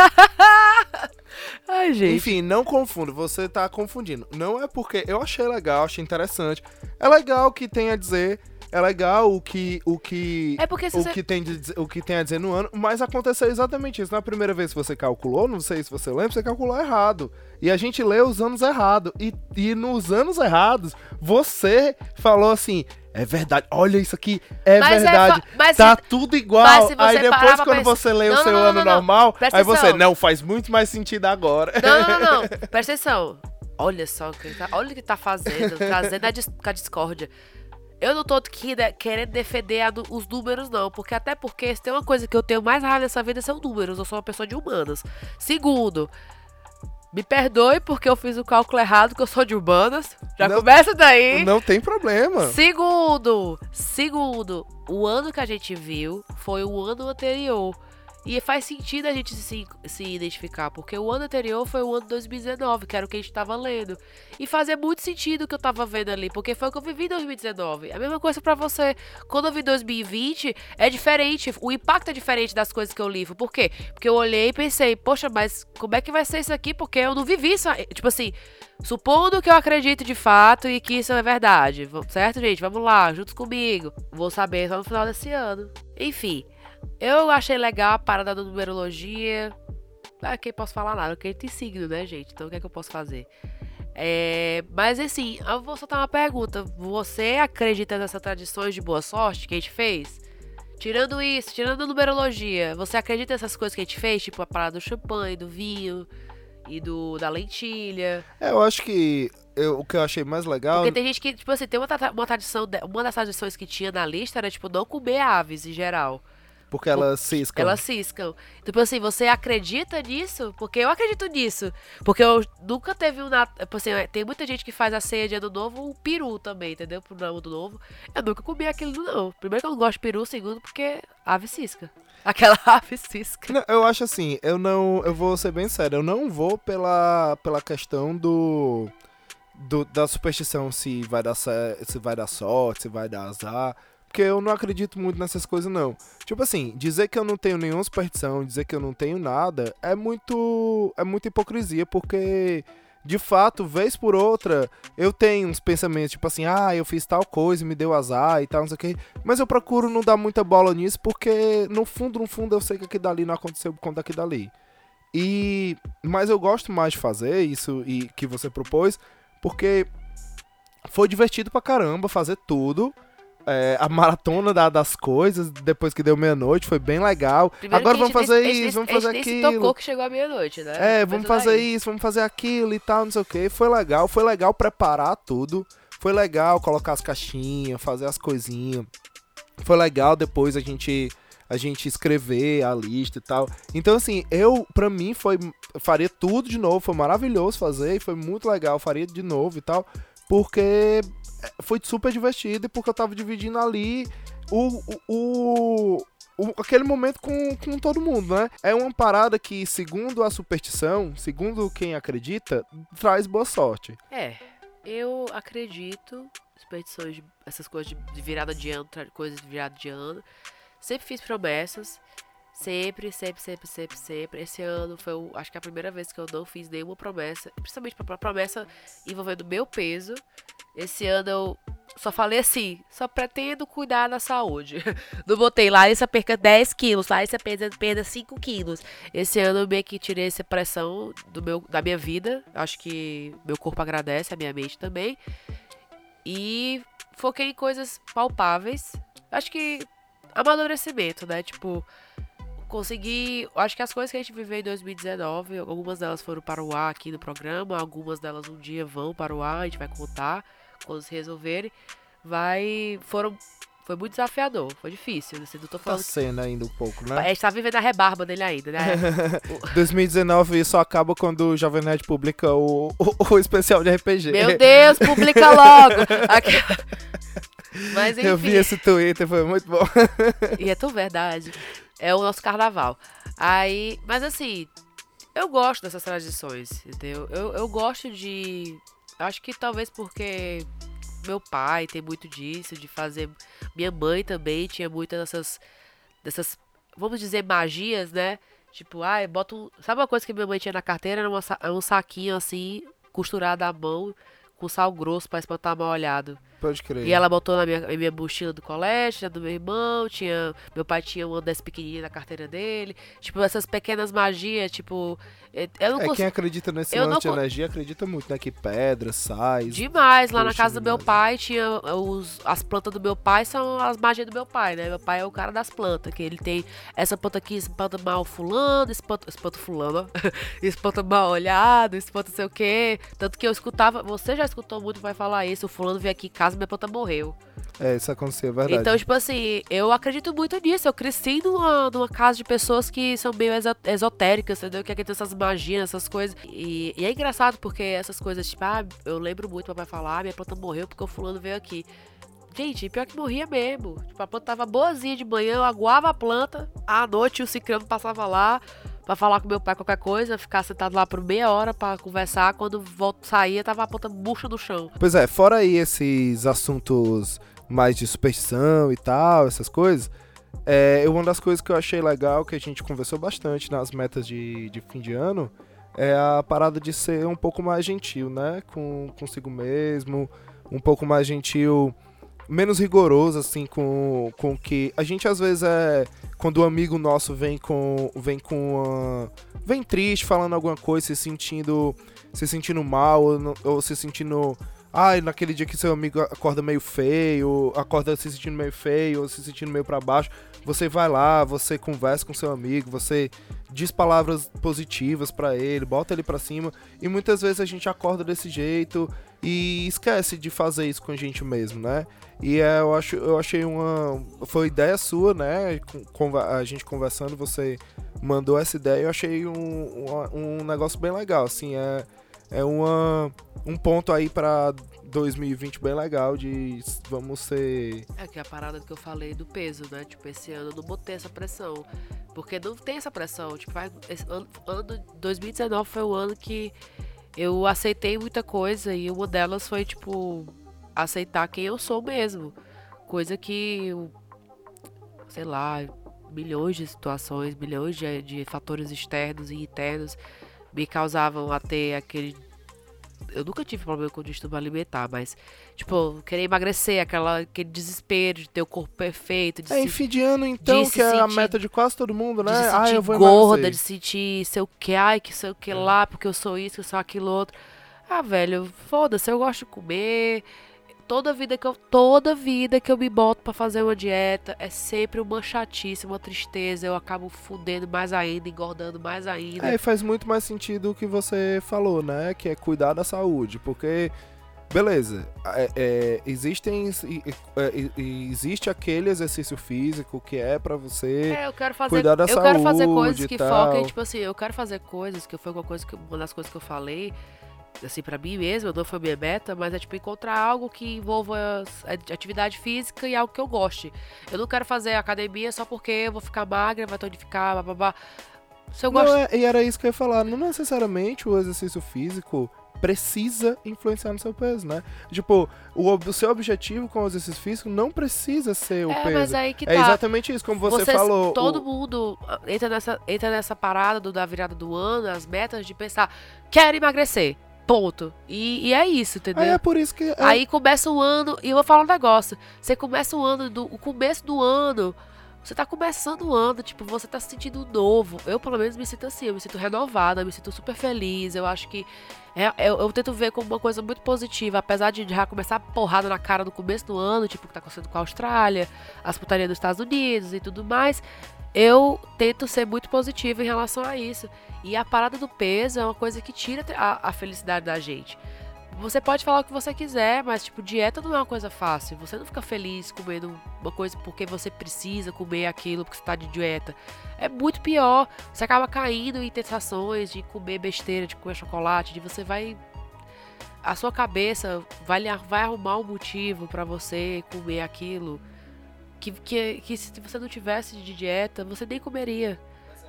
Ai, gente. Enfim, não confunda, você tá confundindo. Não é porque eu achei legal, achei interessante. É legal o que tem a dizer, é legal o que o que É porque o você. que tem de o que tem a dizer no ano, mas aconteceu exatamente isso. Na primeira vez que você calculou, não sei se você lembra, você calculou errado. E a gente leu os anos errados. E, e nos anos errados, você falou assim: é verdade, olha isso aqui, é Mas é verdade. fa- mas tá se- tudo igual. você aí depois, quando pensar- você lê o Não, seu não, não, ano normal, Presta aí você, atenção. não, faz muito mais sentido agora. Não, não, não, não. Presta atenção. Olha só, o que ele tá- olha o que tá fazendo, trazendo a, dis a discórdia. Eu não tô aqui né, querendo defender os números, não. Porque até porque se tem uma coisa que eu tenho mais raiva nessa vida são números. Eu sou uma pessoa de humanas. Segundo, me perdoe porque eu fiz o cálculo errado, que eu sou de humanas. Já Não- começa daí. Não tem problema. Segundo, segundo, o ano que a gente viu foi o ano anterior. E faz sentido a gente se, se identificar, porque o ano anterior foi o ano 2019, que era o que a gente tava lendo. E fazia muito sentido o que eu tava vendo ali, porque foi o que eu vivi em 2019. A mesma coisa para você. Quando eu vi 2020, é diferente. O impacto é diferente das coisas que eu livro. Por quê? Porque eu olhei e pensei, poxa, mas como é que vai ser isso aqui? Porque eu não vivi isso. Tipo assim, Supondo que eu acredito de fato e que isso é verdade, certo, gente? Vamos lá, juntos comigo. Vou saber só no final desse ano. Enfim, eu achei legal a parada da numerologia. Ah, quem posso falar nada, porque tem signo, né, gente? Então o que é que eu posso fazer? É, mas assim, eu vou soltar uma pergunta. Você acredita nessas tradições de boa sorte que a gente fez? Tirando isso, tirando a numerologia, você acredita nessas coisas que a gente fez? Tipo a parada do champanhe, do vinho, e do da lentilha. É, eu acho que eu, o que eu achei mais legal. Porque tem gente que, tipo assim, tem uma, uma tradição. Uma das tradições que tinha na lista era, tipo, não comer aves em geral. Porque elas ciscam. Elas ciscam. Tipo assim, você acredita nisso? Porque eu acredito nisso. Porque eu nunca teve um. Tipo assim, tem muita gente que faz a ceia de ano novo, um peru também, entendeu? Pro ano novo. Eu nunca comi aquilo, não. Primeiro que eu não gosto de peru, segundo porque ave cisca. Aquela ave cisca. Não, eu acho assim, eu não. Eu vou ser bem sério, eu não vou pela, pela questão do, do. da superstição se vai dar se vai dar sorte, se vai dar azar. Porque eu não acredito muito nessas coisas, não. Tipo assim, dizer que eu não tenho nenhuma superstição, dizer que eu não tenho nada, é muito. é muita hipocrisia, porque de fato, vez por outra, eu tenho uns pensamentos, tipo assim, ah, eu fiz tal coisa, me deu azar e tal, não sei o que. Mas eu procuro não dar muita bola nisso, porque no fundo, no fundo, eu sei que aquilo dali não aconteceu por conta daquilo dali. E. Mas eu gosto mais de fazer isso e que você propôs, porque foi divertido pra caramba fazer tudo é, a maratona da, das coisas depois que deu meia-noite, foi bem legal. Primeiro Agora vamos fazer isso, vamos fazer aquilo. A gente tocou que chegou à meia-noite, né? É, vamos fazer isso, vamos fazer aquilo e tal, não sei o que. Foi legal, foi legal preparar tudo. Foi legal colocar as caixinhas, fazer as coisinhas. Foi legal depois a gente a gente escrever a lista e tal. Então assim, eu para mim foi faria tudo de novo, foi maravilhoso fazer, foi muito legal, faria de novo e tal, porque foi super divertido porque eu tava dividindo ali o, o, o, aquele momento com, com todo mundo, né? É uma parada que, segundo a superstição, segundo quem acredita, traz boa sorte. É, eu acredito, superstições, essas coisas de virada de ano, coisas de virada de ano. Sempre fiz promessas. Sempre, sempre, sempre, sempre, sempre. Esse ano foi, acho que a primeira vez que eu não fiz nenhuma promessa, principalmente pra promessa envolvendo meu peso. Esse ano eu só falei assim, só pretendo cuidar da saúde. Não botei lá, essa perca 10 quilos, lá essa perda, perda 5 quilos. Esse ano eu meio que tirei essa pressão do meu, da minha vida. Acho que meu corpo agradece, a minha mente também. E foquei em coisas palpáveis. Acho que amadurecimento, né? Tipo, consegui. Acho que as coisas que a gente viveu em 2019, algumas delas foram para o ar aqui no programa, algumas delas um dia vão para o ar, a gente vai contar quando se resolverem, vai. Foram. Foi muito desafiador, foi difícil. Assim, não tô falando. Tá sendo ainda um pouco, né? A gente tá vivendo a rebarba dele ainda, né? 2019 só acaba quando o Jovem Nerd publica o, o, o, especial de RPG. Meu Deus, publica logo! Aqui... Mas enfim. Eu vi esse Twitter, foi muito bom. e é tão verdade. É o nosso carnaval. Aí, mas assim, eu gosto dessas tradições, entendeu? Eu, eu gosto de Acho que talvez porque meu pai tem muito disso, de fazer. Minha mãe também tinha muitas dessas. dessas, vamos dizer, magias, né? Tipo, ai, ah, bota um. Sabe uma coisa que minha mãe tinha na carteira? Era uma, um saquinho assim, costurado à mão, com sal grosso para espantar mal olhado. Pode crer. E ela botou na minha, na minha mochila do colégio, do meu irmão, tinha. Meu pai tinha uma dessas pequenininhas na carteira dele. Tipo, essas pequenas magias, tipo. Eu não é, quem acredita nesse eu lance não... de energia acredita muito, né? Que pedra, sais. Demais. Lá na casa do meu pai tinha os, as plantas do meu pai, são as magias do meu pai, né? Meu pai é o cara das plantas, que ele tem essa planta aqui, espanta mal fulano, espanta, espanta fulano, espanta mal olhado, espanta sei o quê. Tanto que eu escutava, você já escutou muito, vai falar isso, o fulano veio aqui em casa, minha planta morreu. É, isso aconteceu, é verdade. Então, tipo assim, eu acredito muito nisso. Eu cresci numa, numa casa de pessoas que são meio esotéricas, entendeu? Que acreditam essas magias, essas coisas. E, e, é engraçado porque essas coisas, tipo, ah, eu lembro muito meu pai falar, ah, minha planta morreu porque o fulano veio aqui. Gente, pior que morria mesmo. Tipo, a planta tava boazinha de manhã, eu aguava a planta, à noite o ciclano passava lá pra falar com meu pai qualquer coisa, ficar sentado lá por meia hora pra conversar. Quando volto saía, tava a planta murcha no chão. Pois é, fora aí esses assuntos mais de superstição e tal, essas coisas. É, uma das coisas que eu achei legal, que a gente conversou bastante nas metas de, de fim de ano, é a parada de ser um pouco mais gentil, né? Com consigo mesmo, um pouco mais gentil, menos rigoroso, assim, com, com que. A gente às vezes é. Quando um amigo nosso vem com. vem com. Uma, vem triste, falando alguma coisa, se sentindo. se sentindo mal, ou, ou se sentindo. Ai, naquele dia que seu amigo acorda meio feio, acorda se sentindo meio feio, ou se sentindo meio para baixo, você vai lá, você conversa com seu amigo, você diz palavras positivas para ele, bota ele para cima, e muitas vezes a gente acorda desse jeito e esquece de fazer isso com a gente mesmo, né? E é, eu, acho, eu achei uma. Foi ideia sua, né? A gente conversando, você mandou essa ideia. Eu achei um, um, um negócio bem legal. Assim, é, é uma, um ponto aí para 2020 bem legal de vamos ser. É que a parada que eu falei do peso, né? Tipo, esse ano eu não botei essa pressão. Porque não tem essa pressão. Tipo, ano, ano 2019 foi o ano que eu aceitei muita coisa e uma delas foi, tipo, aceitar quem eu sou mesmo. Coisa que, sei lá, milhões de situações, milhões de, de fatores externos e internos me causavam a ter aquele eu nunca tive problema com o distúrbio alimentar, mas, tipo, querer emagrecer, aquela, aquele desespero de ter o corpo perfeito. De é, se, em fim de ano, então, que é a meta de quase todo mundo, né? De se sentir eu vou gorda, emagrecer. de sentir sei o que, ai, que sei o que é. lá, porque eu sou isso, que eu sou aquilo outro. Ah, velho, foda-se, eu gosto de comer, toda vida que eu toda vida que eu me boto para fazer uma dieta é sempre uma chatice, uma tristeza, eu acabo fudendo mais ainda, engordando mais ainda. É, faz muito mais sentido o que você falou, né? Que é cuidar da saúde, porque beleza, é, é, existem é, existe aquele exercício físico que é para você é, eu quero fazer, cuidar da eu saúde. Eu quero fazer coisas que foquem, tipo assim, eu quero fazer coisas que foi uma coisa que uma das coisas que eu falei assim, para mim mesmo, não foi minha meta, mas é tipo encontrar algo que envolva atividade física e algo que eu goste. Eu não quero fazer academia só porque eu vou ficar magra, vai tonificar, blá. Se eu gosto... É, e era isso que eu ia falar, não necessariamente o exercício físico precisa influenciar no seu peso, né? Tipo, o, o seu objetivo com o exercício físico não precisa ser o é, peso. Mas aí que é tá. exatamente isso, como você Vocês, falou. Todo o... mundo entra nessa, entra nessa parada do, da virada do ano, as metas de pensar, quero emagrecer. Ponto. E, e, é isso, entendeu? Aí é por isso que. É... Aí começa o ano, e eu vou falar um negócio. Você começa o ano, do, o começo do ano. Você tá começando o ano, tipo, você tá se sentindo novo. Eu, pelo menos, me sinto assim, eu me sinto renovada, eu me sinto super feliz. Eu acho que. É, eu, eu, tento ver como uma coisa muito positiva, apesar de já começar a porrada na cara no começo do ano, tipo, o que tá acontecendo com a Austrália, as putarias dos Estados Unidos e tudo mais. Eu tento ser muito positiva em relação a isso. E a parada do peso é uma coisa que tira a, a felicidade da gente. Você pode falar o que você quiser, mas, tipo, dieta não é uma coisa fácil. Você não fica feliz comendo uma coisa porque você precisa comer aquilo porque você tá de dieta. É muito pior. Você acaba caindo em tentações de comer besteira, de comer chocolate, de você vai. A sua cabeça vai, vai arrumar um motivo para você comer aquilo. Que, que, que se você não tivesse de dieta, você nem comeria.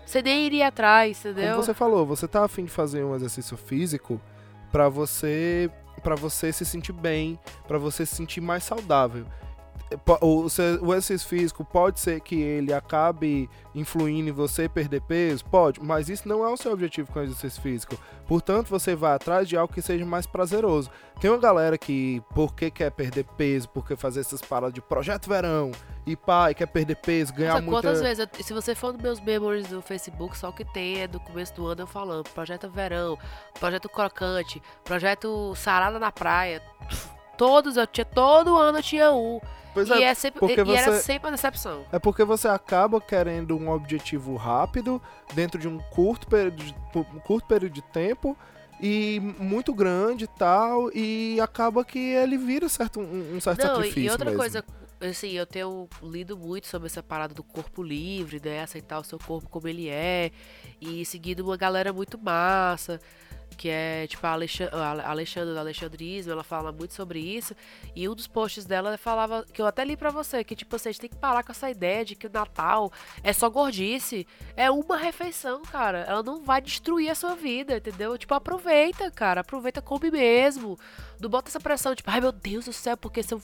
Você nem iria atrás, entendeu? Como você falou, você tá afim de fazer um exercício físico para você para você se sentir bem, para você se sentir mais saudável o, o exercício físico pode ser que ele acabe influindo em você perder peso? Pode, mas isso não é o seu objetivo com o exercício físico. Portanto, você vai atrás de algo que seja mais prazeroso. Tem uma galera que, porque quer perder peso, porque fazer essas paradas de projeto verão e pai, quer perder peso, ganhar Nossa, muita... Quantas vezes, se você for nos meus memories do Facebook, só que tem é do começo do ano eu falando projeto verão, projeto crocante, projeto sarada na praia. Todos, eu tinha, todo ano eu tinha um. Pois e, é, é sempre, e você, era sempre uma decepção. É porque você acaba querendo um objetivo rápido, dentro de um curto período de, um curto período de tempo, e muito grande e tal, e acaba que ele vira certo, um, um certo Não, sacrifício. E outra mesmo. coisa, assim, eu tenho lido muito sobre essa parada do corpo livre, né? Aceitar o seu corpo como ele é, e seguindo uma galera muito massa. Que é tipo a Alexandra, do Alexandrismo, ela fala muito sobre isso. E um dos posts dela falava, que eu até li pra você, que tipo, vocês têm que parar com essa ideia de que o Natal é só gordice. É uma refeição, cara. Ela não vai destruir a sua vida, entendeu? Tipo, aproveita, cara. Aproveita, come mesmo. Não bota essa pressão, tipo, ai meu Deus do céu, porque se eu.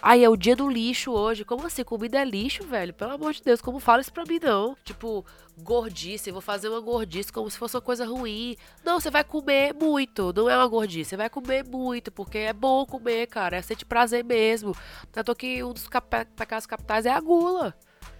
Ai, é o dia do lixo hoje. Como assim? Comida é lixo, velho? Pelo amor de Deus, como fala isso pra mim, não? Tipo, gordice, vou fazer uma gordice como se fosse uma coisa ruim. Não, você vai comer muito, não é uma gordice, você vai comer muito, porque é bom comer, cara, é sentir prazer mesmo. Tanto que um dos pecados capitais é a gula,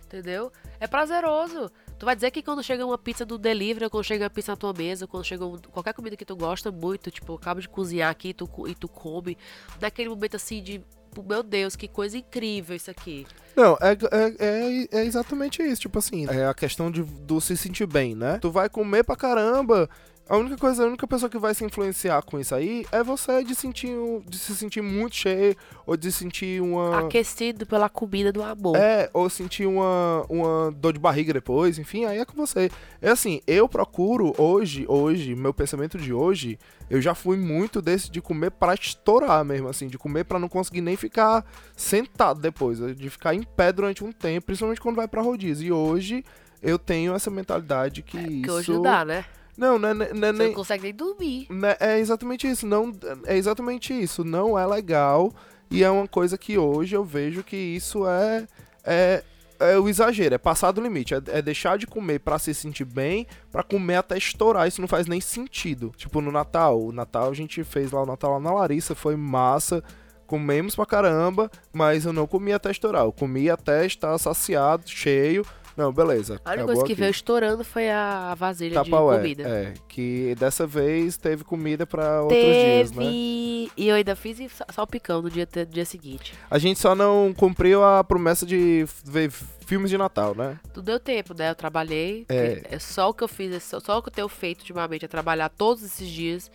entendeu? É prazeroso. Tu vai dizer que quando chega uma pizza do delivery, ou quando chega uma pizza na tua mesa, quando chega um, qualquer comida que tu gosta muito, tipo, eu acabo de cozinhar aqui tu, e tu come, naquele momento assim de meu Deus, que coisa incrível isso aqui. Não, é, é, é, é, exatamente isso. Tipo assim, é a questão de, do se sentir bem, né? Tu vai comer pra caramba a única coisa, a única pessoa que vai se influenciar com isso aí é você de sentir de se sentir muito cheio ou de sentir uma aquecido pela comida do amor. É, ou sentir uma, uma dor de barriga depois, enfim, aí é com você. É assim, eu procuro hoje, hoje, meu pensamento de hoje, eu já fui muito desse de comer para estourar mesmo assim, de comer para não conseguir nem ficar sentado depois, de ficar em pé durante um tempo, principalmente quando vai para rodízio. E hoje eu tenho essa mentalidade que, é, que isso hoje dá, né? Não, não, é não, não, Você não consegue nem dormir. Né, é exatamente isso. Não, é exatamente isso. Não é legal. E é uma coisa que hoje eu vejo que isso é. é é o exagero, é passar do limite, é, é deixar de comer para se sentir bem, para comer até estourar, isso não faz nem sentido. Tipo no Natal, o Natal a gente fez lá o Natal lá na Larissa, foi massa, comemos pra caramba, mas eu não comi até estourar, eu comi até estar saciado, cheio, não, beleza. A única coisa que aqui. veio estourando foi a vasilha de comida. É, que dessa vez teve comida para outros dias, né? E eu ainda fiz salpicão no dia, no dia seguinte. A gente só não cumpriu a promessa de ver filmes de Natal, né? Tudo deu tempo, né? Eu trabalhei. É. é só o que eu fiz, é só, só o que eu tenho feito ultimamente é trabalhar todos esses dias.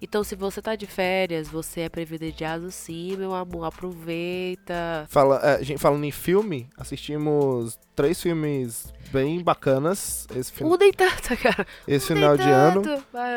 Então, se você tá de férias, você é privilegiado sim, meu amor. Aproveita. Fala, é, gente, falando em filme, assistimos três filmes bem bacanas. Esse final, Mudem tanto, cara. Esse final de ano.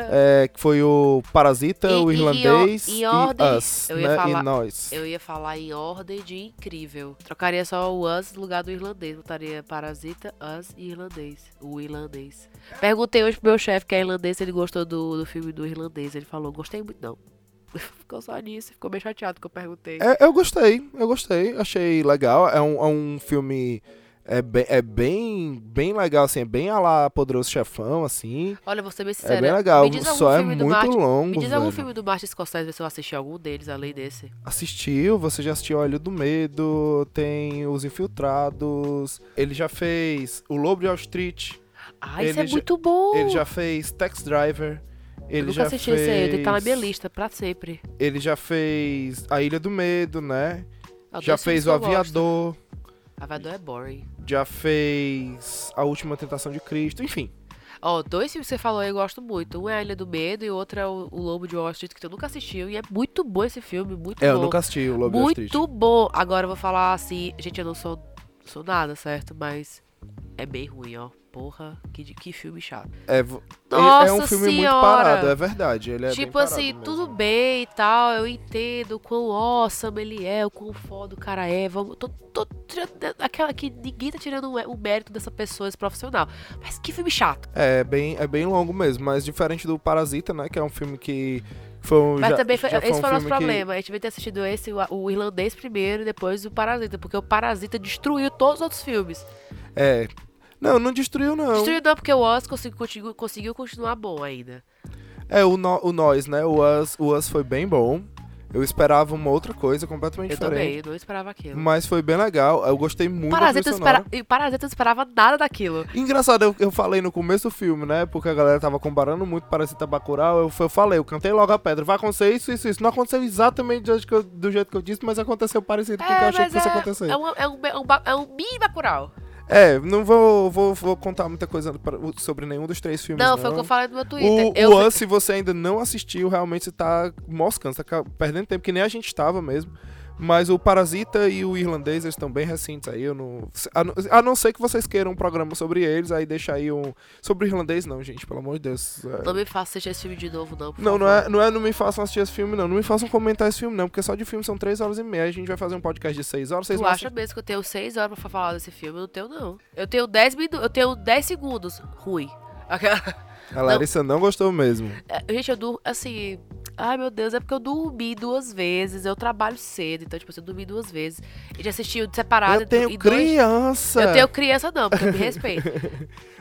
É, que foi o Parasita, e, o Irlandês e, em ordem, e Us, eu ia né? Falar, e Nós. Eu ia falar em ordem de incrível. Trocaria só o Us no lugar do Irlandês. Botaria Parasita, Us e Irlandês. O Irlandês. Perguntei hoje pro meu chefe, que é irlandês, se ele gostou do, do filme do Irlandês. Ele falou, gostei muito não. Ficou só nisso, ficou bem chateado que eu perguntei. É, eu gostei, eu gostei, achei legal. É um, é um filme é bem, é bem, bem legal, assim, é bem a lá Poderoso Chefão, assim. Olha, vou ser bem sincera. É bem legal, só é muito Martin, longo, Me diz velho. algum filme do Martin Scorsese, se eu assisti algum deles, além desse. Assistiu, você já assistiu Olho do Medo, tem Os Infiltrados, ele já fez O Lobo de Wall Street. Ah, isso é muito bom! Ele já fez Tax Driver. Ele eu nunca já assisti fez... esse aí, ele tá na minha lista, pra sempre. Ele já fez A Ilha do Medo, né? já fez O Aviador. Gosto. Aviador é boring. Já fez A Última Tentação de Cristo, enfim. Ó, oh, dois filmes que você falou aí eu gosto muito. Um é A Ilha do Medo e o outro é o, o Lobo de Wall Street, que tu nunca assistiu. E é muito bom esse filme, muito é, bom. É, eu nunca assisti o Lobo de Wall Street. Muito bom. Agora eu vou falar assim, gente, eu não sou, sou nada, certo? Mas é bem ruim, ó. Porra, que, que filme chato. É, Nossa é um filme senhora. muito parado, é verdade. Ele é tipo assim, tudo bem e tal, eu entendo quão awesome ele é, o quão foda o cara é. Vamos, tô, tô tirando aquela que ninguém tá tirando o, o mérito dessa pessoa, esse profissional. Mas que filme chato. É, bem, é bem longo mesmo, mas diferente do Parasita, né? Que é um filme que. Foi um, Mas já, também foi, esse foi, um foi o nosso que... problema. A gente devia ter assistido esse, o, o irlandês primeiro e depois o Parasita, porque o Parasita destruiu todos os outros filmes. É, não, não destruiu, não. Destruiu não, porque o Us conseguiu, conseguiu continuar bom ainda. É, o, no, o Nós, né? O Us, o Us foi bem bom. Eu esperava uma outra coisa completamente eu diferente. Eu também, eu não esperava aquilo. Mas foi bem legal. Eu gostei muito Parasita da espera... Parasita não esperava nada daquilo. Engraçado, eu, eu, falei no começo do filme, né? Porque a galera tava comparando muito Parasita Bacurau. Eu, eu falei, eu cantei logo a pedra. Vai acontecer isso, isso, isso. Não aconteceu exatamente do jeito que eu, do jeito que eu disse, mas aconteceu parecido com o que eu achei que fosse é, acontecer. É um, é um, é um, é um mini Bacurau. É, não vou, vou, vou contar muita coisa sobre nenhum dos três filmes. Não, não. foi o que eu falei no meu Twitter. O, eu... o Us, se você ainda não assistiu, realmente você tá moscando, você tá perdendo tempo, que nem a gente estava mesmo. Mas o Parasita e o Irlandês, estão bem recentes aí. Eu não, a, não- a não ser que vocês queiram um programa sobre eles, aí deixa aí um. Sobre o Irlandês, não, gente, pelo amor de Deus. É, Não me faça assistir esse filme de novo, não, por Não, não favor. é, não é não me façam assistir esse filme, não. Não me façam comentar esse filme, não, porque só de filme são 3 horas e meia. A gente vai fazer um podcast de 6 horas, vocês Tu acha mesmo que eu tenho 6 horas pra falar desse filme? Eu não tenho, não. Eu tenho 10 minutos. Eu tenho 10 segundos. Ruim. Aquela- A Larissa não gostou mesmo. É, Gente, eu durmo, assim. Ai, meu Deus, é porque eu dormi duas vezes. Eu trabalho cedo, então, tipo, assim, eu dormi duas vezes. E já assisti separado. eu tenho em dois- criança. Eu tenho criança, não, porque eu me respeito.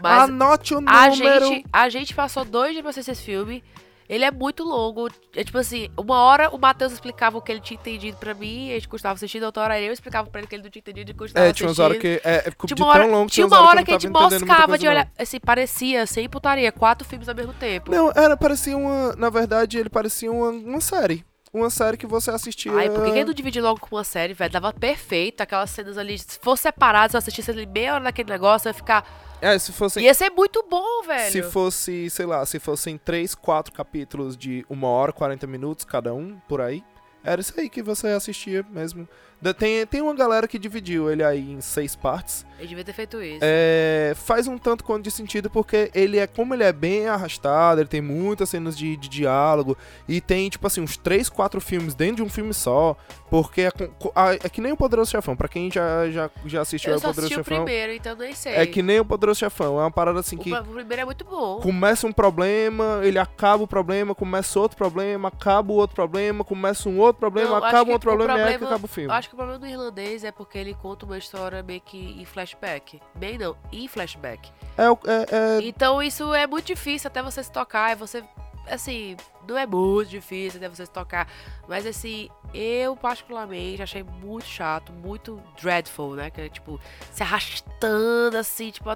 Mas Anote o a número. gente, a gente passou dois dias pra assistir esse filme. Ele é muito longo. É tipo assim, uma hora o Matheus explicava o que ele tinha entendido pra mim, e a gente custava assistindo, outra hora eu explicava pra ele que ele não tinha entendido e custava É, tinha umas horas que. É, é Tinha uma hora, tão longo tinha umas uma hora que a eu gente moscava de olhar. Assim, parecia, sem putaria, quatro filmes ao mesmo tempo. Não, era, parecia uma. Na verdade, ele parecia uma, uma série. Uma série que você assistia. Ai, por que que ele não divide logo com uma série, velho? Dava perfeito, aquelas cenas ali. Se fosse separado, se eu assistisse ali meia hora naquele negócio, ia ficar. É, se fosse. Ia ser muito bom, velho. Se fosse, sei lá, se fossem 3, 4 capítulos de 1 hora, 40 minutos cada um, por aí. Era isso aí que você assistia mesmo. Tem, tem uma galera que dividiu ele aí em seis partes. Ele devia ter feito isso. É, faz um tanto quanto de sentido porque ele é como ele é bem arrastado, ele tem muitas cenas de, de diálogo e tem tipo assim uns 3, 4 filmes dentro de um filme só, porque é, é que nem o Poderoso Chefão, pra quem já já, já assistiu eu o Poderoso assisti o Chefão, primeiro, então nem sei. é que nem o Poderoso Chefão, é uma parada assim o, que o primeiro é muito bom. começa um problema, ele acaba o problema, começa outro problema, acaba o outro problema, começa um outro problema, Não, acaba um outro o problema e aí que problema- acaba o filme. Que o problema do irlandês é porque ele conta uma história meio que em flashback. Bem não, em flashback. É, é, é, Então isso é muito difícil até você se tocar. É você. Assim, não é muito difícil até você se tocar. Mas assim, eu particularmente achei muito chato, muito dreadful, né? Que é tipo, se arrastando assim, tipo.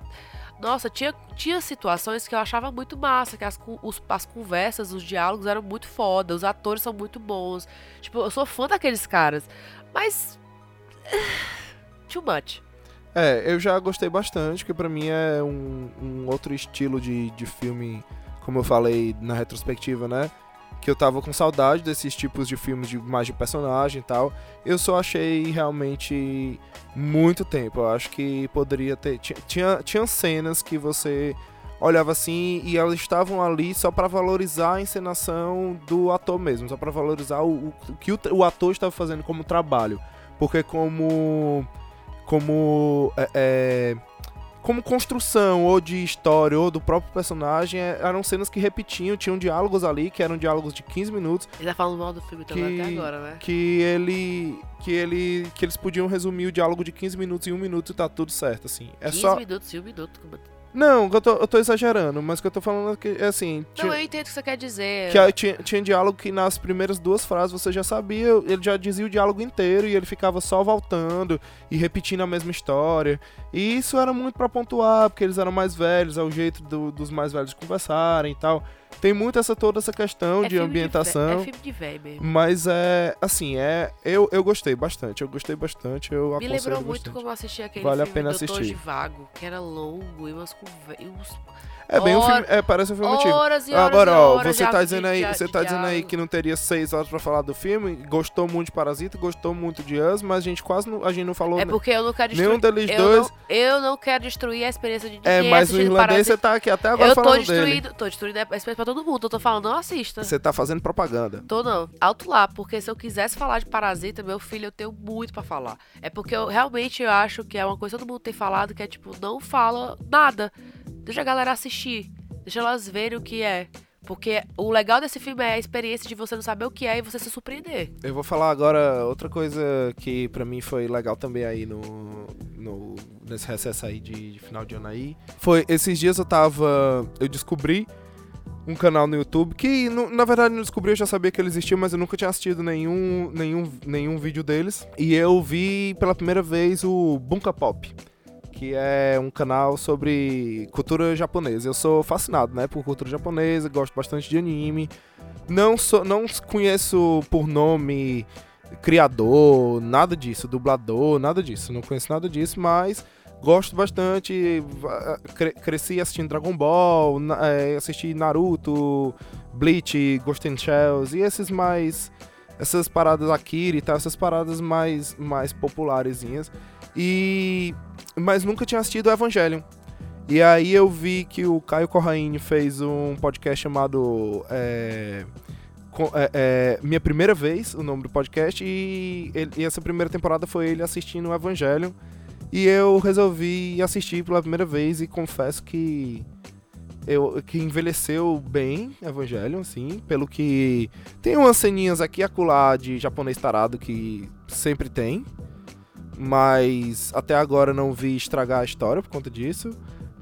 Nossa, tinha, tinha situações que eu achava muito massa, que as, os- as conversas, os diálogos eram muito foda, os atores são muito bons. Tipo, eu sou fã daqueles caras. Mas. Too much. É, eu já gostei bastante, que pra mim é um, um outro estilo de, de filme, como eu falei na retrospectiva, né? Que eu tava com saudade desses tipos de filmes de mais de personagem e tal. Eu só achei realmente muito tempo. Eu acho que poderia ter. ti- Tinha, tinha cenas que você olhava assim e elas estavam ali só pra valorizar a encenação do ator mesmo, só pra valorizar o, o, que o, o ator estava fazendo como trabalho. Porque como como é, é, como construção ou de história ou do próprio personagem é, eram cenas que repetiam, tinham diálogos ali que eram diálogos de 15 minutos Ele tá falando mal do filme também Que- até agora, né? que ele que ele que eles podiam resumir o diálogo de 15 minutos em um minuto e tá tudo certo assim. É 15 só minutos e um minuto. Não, eu tô, eu tô exagerando, mas o que eu tô falando é que é assim, Não, tinha- eu entendo o que você quer dizer. que tinha, tinha diálogo que nas primeiras duas frases você já sabia, ele já dizia o diálogo inteiro e ele ficava só voltando e repetindo a mesma história. E isso era muito pra pontuar, porque eles eram mais velhos, é o jeito do- dos mais velhos conversarem e tal. Tem muito essa toda essa questão É de ambientação. vé- é filme de velho mesmo. Mas é, assim, é. Eu, eu gostei bastante, eu gostei bastante, eu Me lembrou muito bastante. como eu assisti aquele Vale a filme pena Doutor assistir. de Vago, que era longo e umas conversas. É bem um filme. É, parece um filme antigo. Horas e horas Agora, ó, horas você tá a- dizendo aí, você tá dizendo aí que não teria seis horas pra falar do filme, gostou muito de Parasita, gostou muito de Us, mas a gente quase não, a gente não falou É porque eu não quero destruir. nenhum deles eu, dois. não, eu não quero destruir a experiência de. É, mas o irlandês você tá aqui até agora Eu tô falando dele. destruindo, tô destruindo a experiência pra todo mundo. Eu tô falando, não assista. Você tá fazendo propaganda. Tô não. Alto lá, porque se eu quisesse falar de Parasita, meu filho, eu tenho muito pra falar. É porque eu realmente eu acho que é uma coisa que todo mundo tem falado, que é tipo, não fala nada. Deixa a galera assistir. Deixa elas verem o que é. Porque o legal desse filme é a experiência de você não saber o que é e você se surpreender. Eu vou falar agora outra coisa que pra mim foi legal também aí no, no nesse recesso aí de, de final de ano aí. Foi esses dias eu tava, eu descobri um canal no YouTube que na verdade não descobri, eu já sabia que ele existia, mas eu nunca tinha assistido nenhum nenhum nenhum vídeo deles. E eu vi pela primeira vez o Bunka Pop. Que é um canal sobre cultura japonesa. Eu sou fascinado, né, por cultura japonesa, gosto bastante de anime. Não sou, não conheço por nome criador, nada disso, dublador, nada disso. Não conheço nada disso, mas gosto bastante. cresci assistindo Dragon Ball, eh, assisti Naruto, Bleach, Ghost in Shells e esses mais essas paradas Akira e tal, essas paradas mais, mais popularezinhas. E. Mas nunca tinha assistido Evangelion. E aí eu vi que o Caio Corraine fez um podcast chamado. É, é, é, Minha Primeira Vez, o nome do podcast, e, ele- e essa primeira temporada foi ele assistindo o Evangelion. E eu resolvi assistir pela primeira vez e confesso que. Eu, que envelheceu bem Evangelion, assim, pelo que. Tem umas ceninhas aqui e acolá de japonês tarado que sempre tem. Mas até agora não vi estragar a história por conta disso.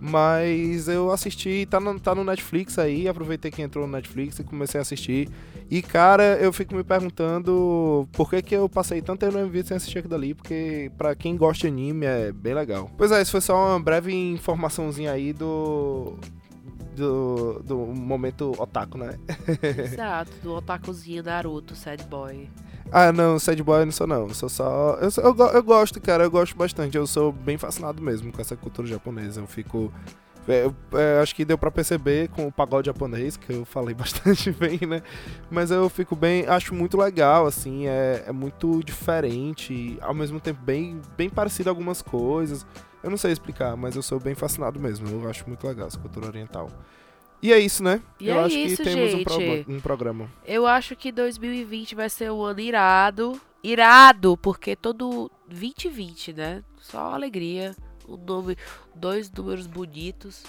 Mas eu assisti, tá no, tá no Netflix aí, aproveitei que entrou no Netflix e comecei a assistir. E cara, eu fico me perguntando por que, que eu passei tanto tempo no MV sem assistir aquilo dali, porque pra quem gosta de anime é bem legal. Pois é, isso foi só uma breve informaçãozinha aí do. Do, do momento otaku, né? Exato, do otakuzinho Naruto, sad boy. Ah, não, sad boy eu não sou não. Eu sou só. Eu, sou- eu, eu gosto, cara, eu gosto bastante. Eu sou bem fascinado mesmo com essa cultura japonesa. Eu fico. é, é, acho que deu pra perceber com o pagode japonês, que eu falei bastante bem, né? Mas eu fico bem. Acho muito legal, assim. É, é muito diferente. Ao mesmo tempo, bem, bem parecido a algumas coisas. Eu não sei explicar, mas eu sou bem fascinado mesmo. Eu acho muito legal essa cultura oriental. E é isso, né? E eu é acho isso, que temos um, gente. pro- um programa. Eu acho que 2020 vai ser um ano irado. Irado, porque todo 2020, né? Só alegria. Um nome, dois números bonitos.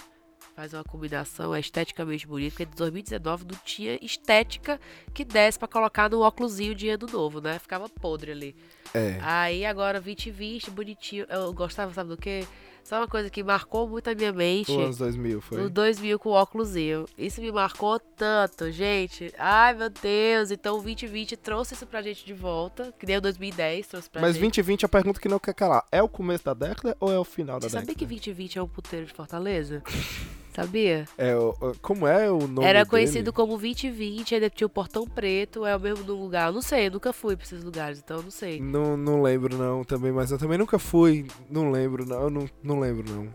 Faz uma combinação, é esteticamente bonito, porque de 2019 não tinha estética que desse pra colocar no óculosinho de ano novo, né? Ficava podre ali. É. Aí agora 2020, bonitinho. Eu gostava, sabe do quê? Só uma coisa que marcou muito a minha mente. O anos 2000 foi. O 2000 com o óculosinho. Isso me marcou tanto, gente. Ai, meu Deus. Então o 2020 trouxe isso pra gente de volta. Que nem o 2010 trouxe pra Mas gente. 2020 a pergunta que não quer calar. É o começo da década ou é o final da Você sabia década? que 2020 é um puteiro de Fortaleza? Sabia? É, como é o nome Era dele? conhecido como 2020, ainda tinha o Portão Preto, é o mesmo do lugar. Eu não sei, eu nunca fui pra esses lugares, então eu não sei. Não, não lembro não também, mas eu também nunca fui. Não lembro não, eu não, não lembro não.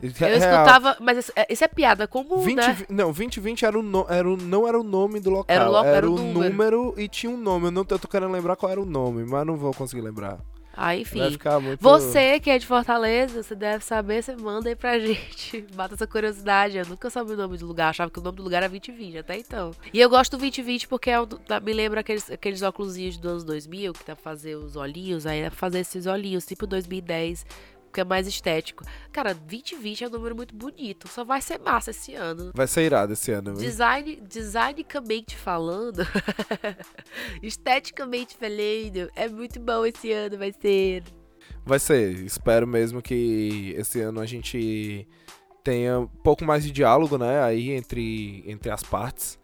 Eu Real, escutava, mas isso é, isso é piada comum, 20, né? Não, 2020 era o, no, era o, não era o nome do local. Era o era o o número. número. e tinha um nome. Eu não eu tô querendo lembrar qual era o nome, mas não vou conseguir lembrar. Ah, enfim. Vai ficar muito. Você que é de Fortaleza, você deve saber, você manda aí pra gente. Mata essa curiosidade. Eu nunca soube o nome do lugar, achava que o nome do lugar era 2020, até então. E eu gosto do 2020 porque é um me lembra aqueles, aqueles óculosinhos dos anos 2000, que dá pra fazer os olhinhos, aí dá pra fazer esses olhinhos, tipo 2010, porque é mais estético. Cara, 2020 é um número muito bonito, só vai ser massa esse ano. Vai ser irado esse ano. hein? Design, designicamente falando, esteticamente falando, é muito bom esse ano, vai ser. Vai ser. Espero mesmo que esse ano a gente tenha um pouco mais de diálogo, né, aí entre, entre as partes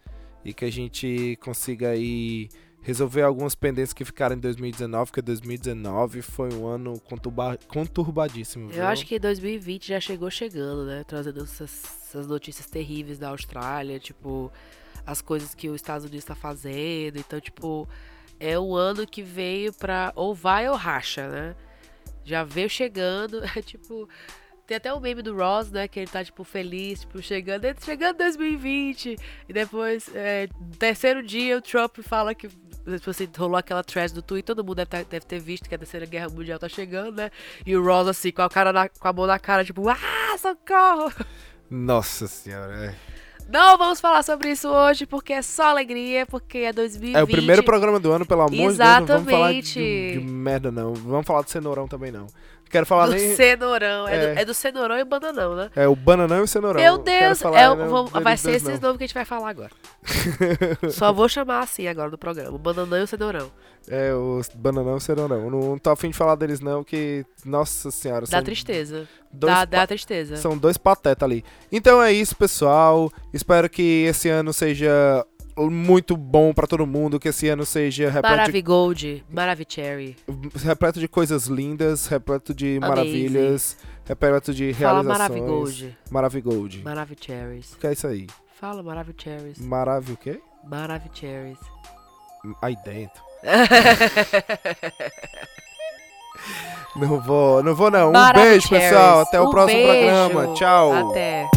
e que a gente consiga aí resolver algumas pendências que ficaram em 2019, porque 2019 foi um ano conturba, conturbadíssimo. Eu viu? acho que 2020 já chegou chegando, né? Trazendo essas, essas notícias terríveis da Austrália, tipo, as coisas que os Estados Unidos tá fazendo. Então, tipo, é um ano que veio pra ou vai ou racha, né? Já veio chegando, é tipo. Tem até o meme do Ross, né? Que ele tá, tipo, feliz, tipo, chegando, chegando 2020. E depois, é, terceiro dia, o Trump fala que. Assim, rolou aquela thread do Twitter, todo mundo deve, tá- deve ter visto que a terceira guerra mundial tá chegando, né? E o Ross, assim, com a, cara na- com a mão na cara, tipo, ah, socorro! Nossa senhora, é. Não vamos falar sobre isso hoje, porque é só alegria, porque é 2020. É o primeiro programa do ano, pelo amor de Deus, não vamos falar de, Exatamente. de merda não. Vamos falar do cenourão também não. Quero falar do nem... cenourão. É. É. do, é do cenourão e bananão, né? É o bananão e o cenourão. Meu Deus, falar, é o- né, vamos- vai ser esses não. nomes que a gente vai falar agora. Só vou chamar assim agora no programa: o bananão e o cenourão. É, os bananão e o cenourão. Não tô afim de falar deles não, que... Nossa senhora. Dá tristeza. Dá, dá tristeza. São dois patetas ali. Então é isso, pessoal. Espero que esse ano seja muito bom pra todo mundo, que esse ano seja repleto de, Maravigold, Maravicherry. repleto de coisas lindas, repleto de Amazing. maravilhas, repleto de Fala realizações. Maravigold. Maravigold. Maravicherries. O que é isso aí? Fala Maravicherries. Maravi o quê? Maravicherries. Aí dentro. Não vou, não vou não. Um beijo, pessoal. Até o Um próximo beijo. programa. Tchau. Até.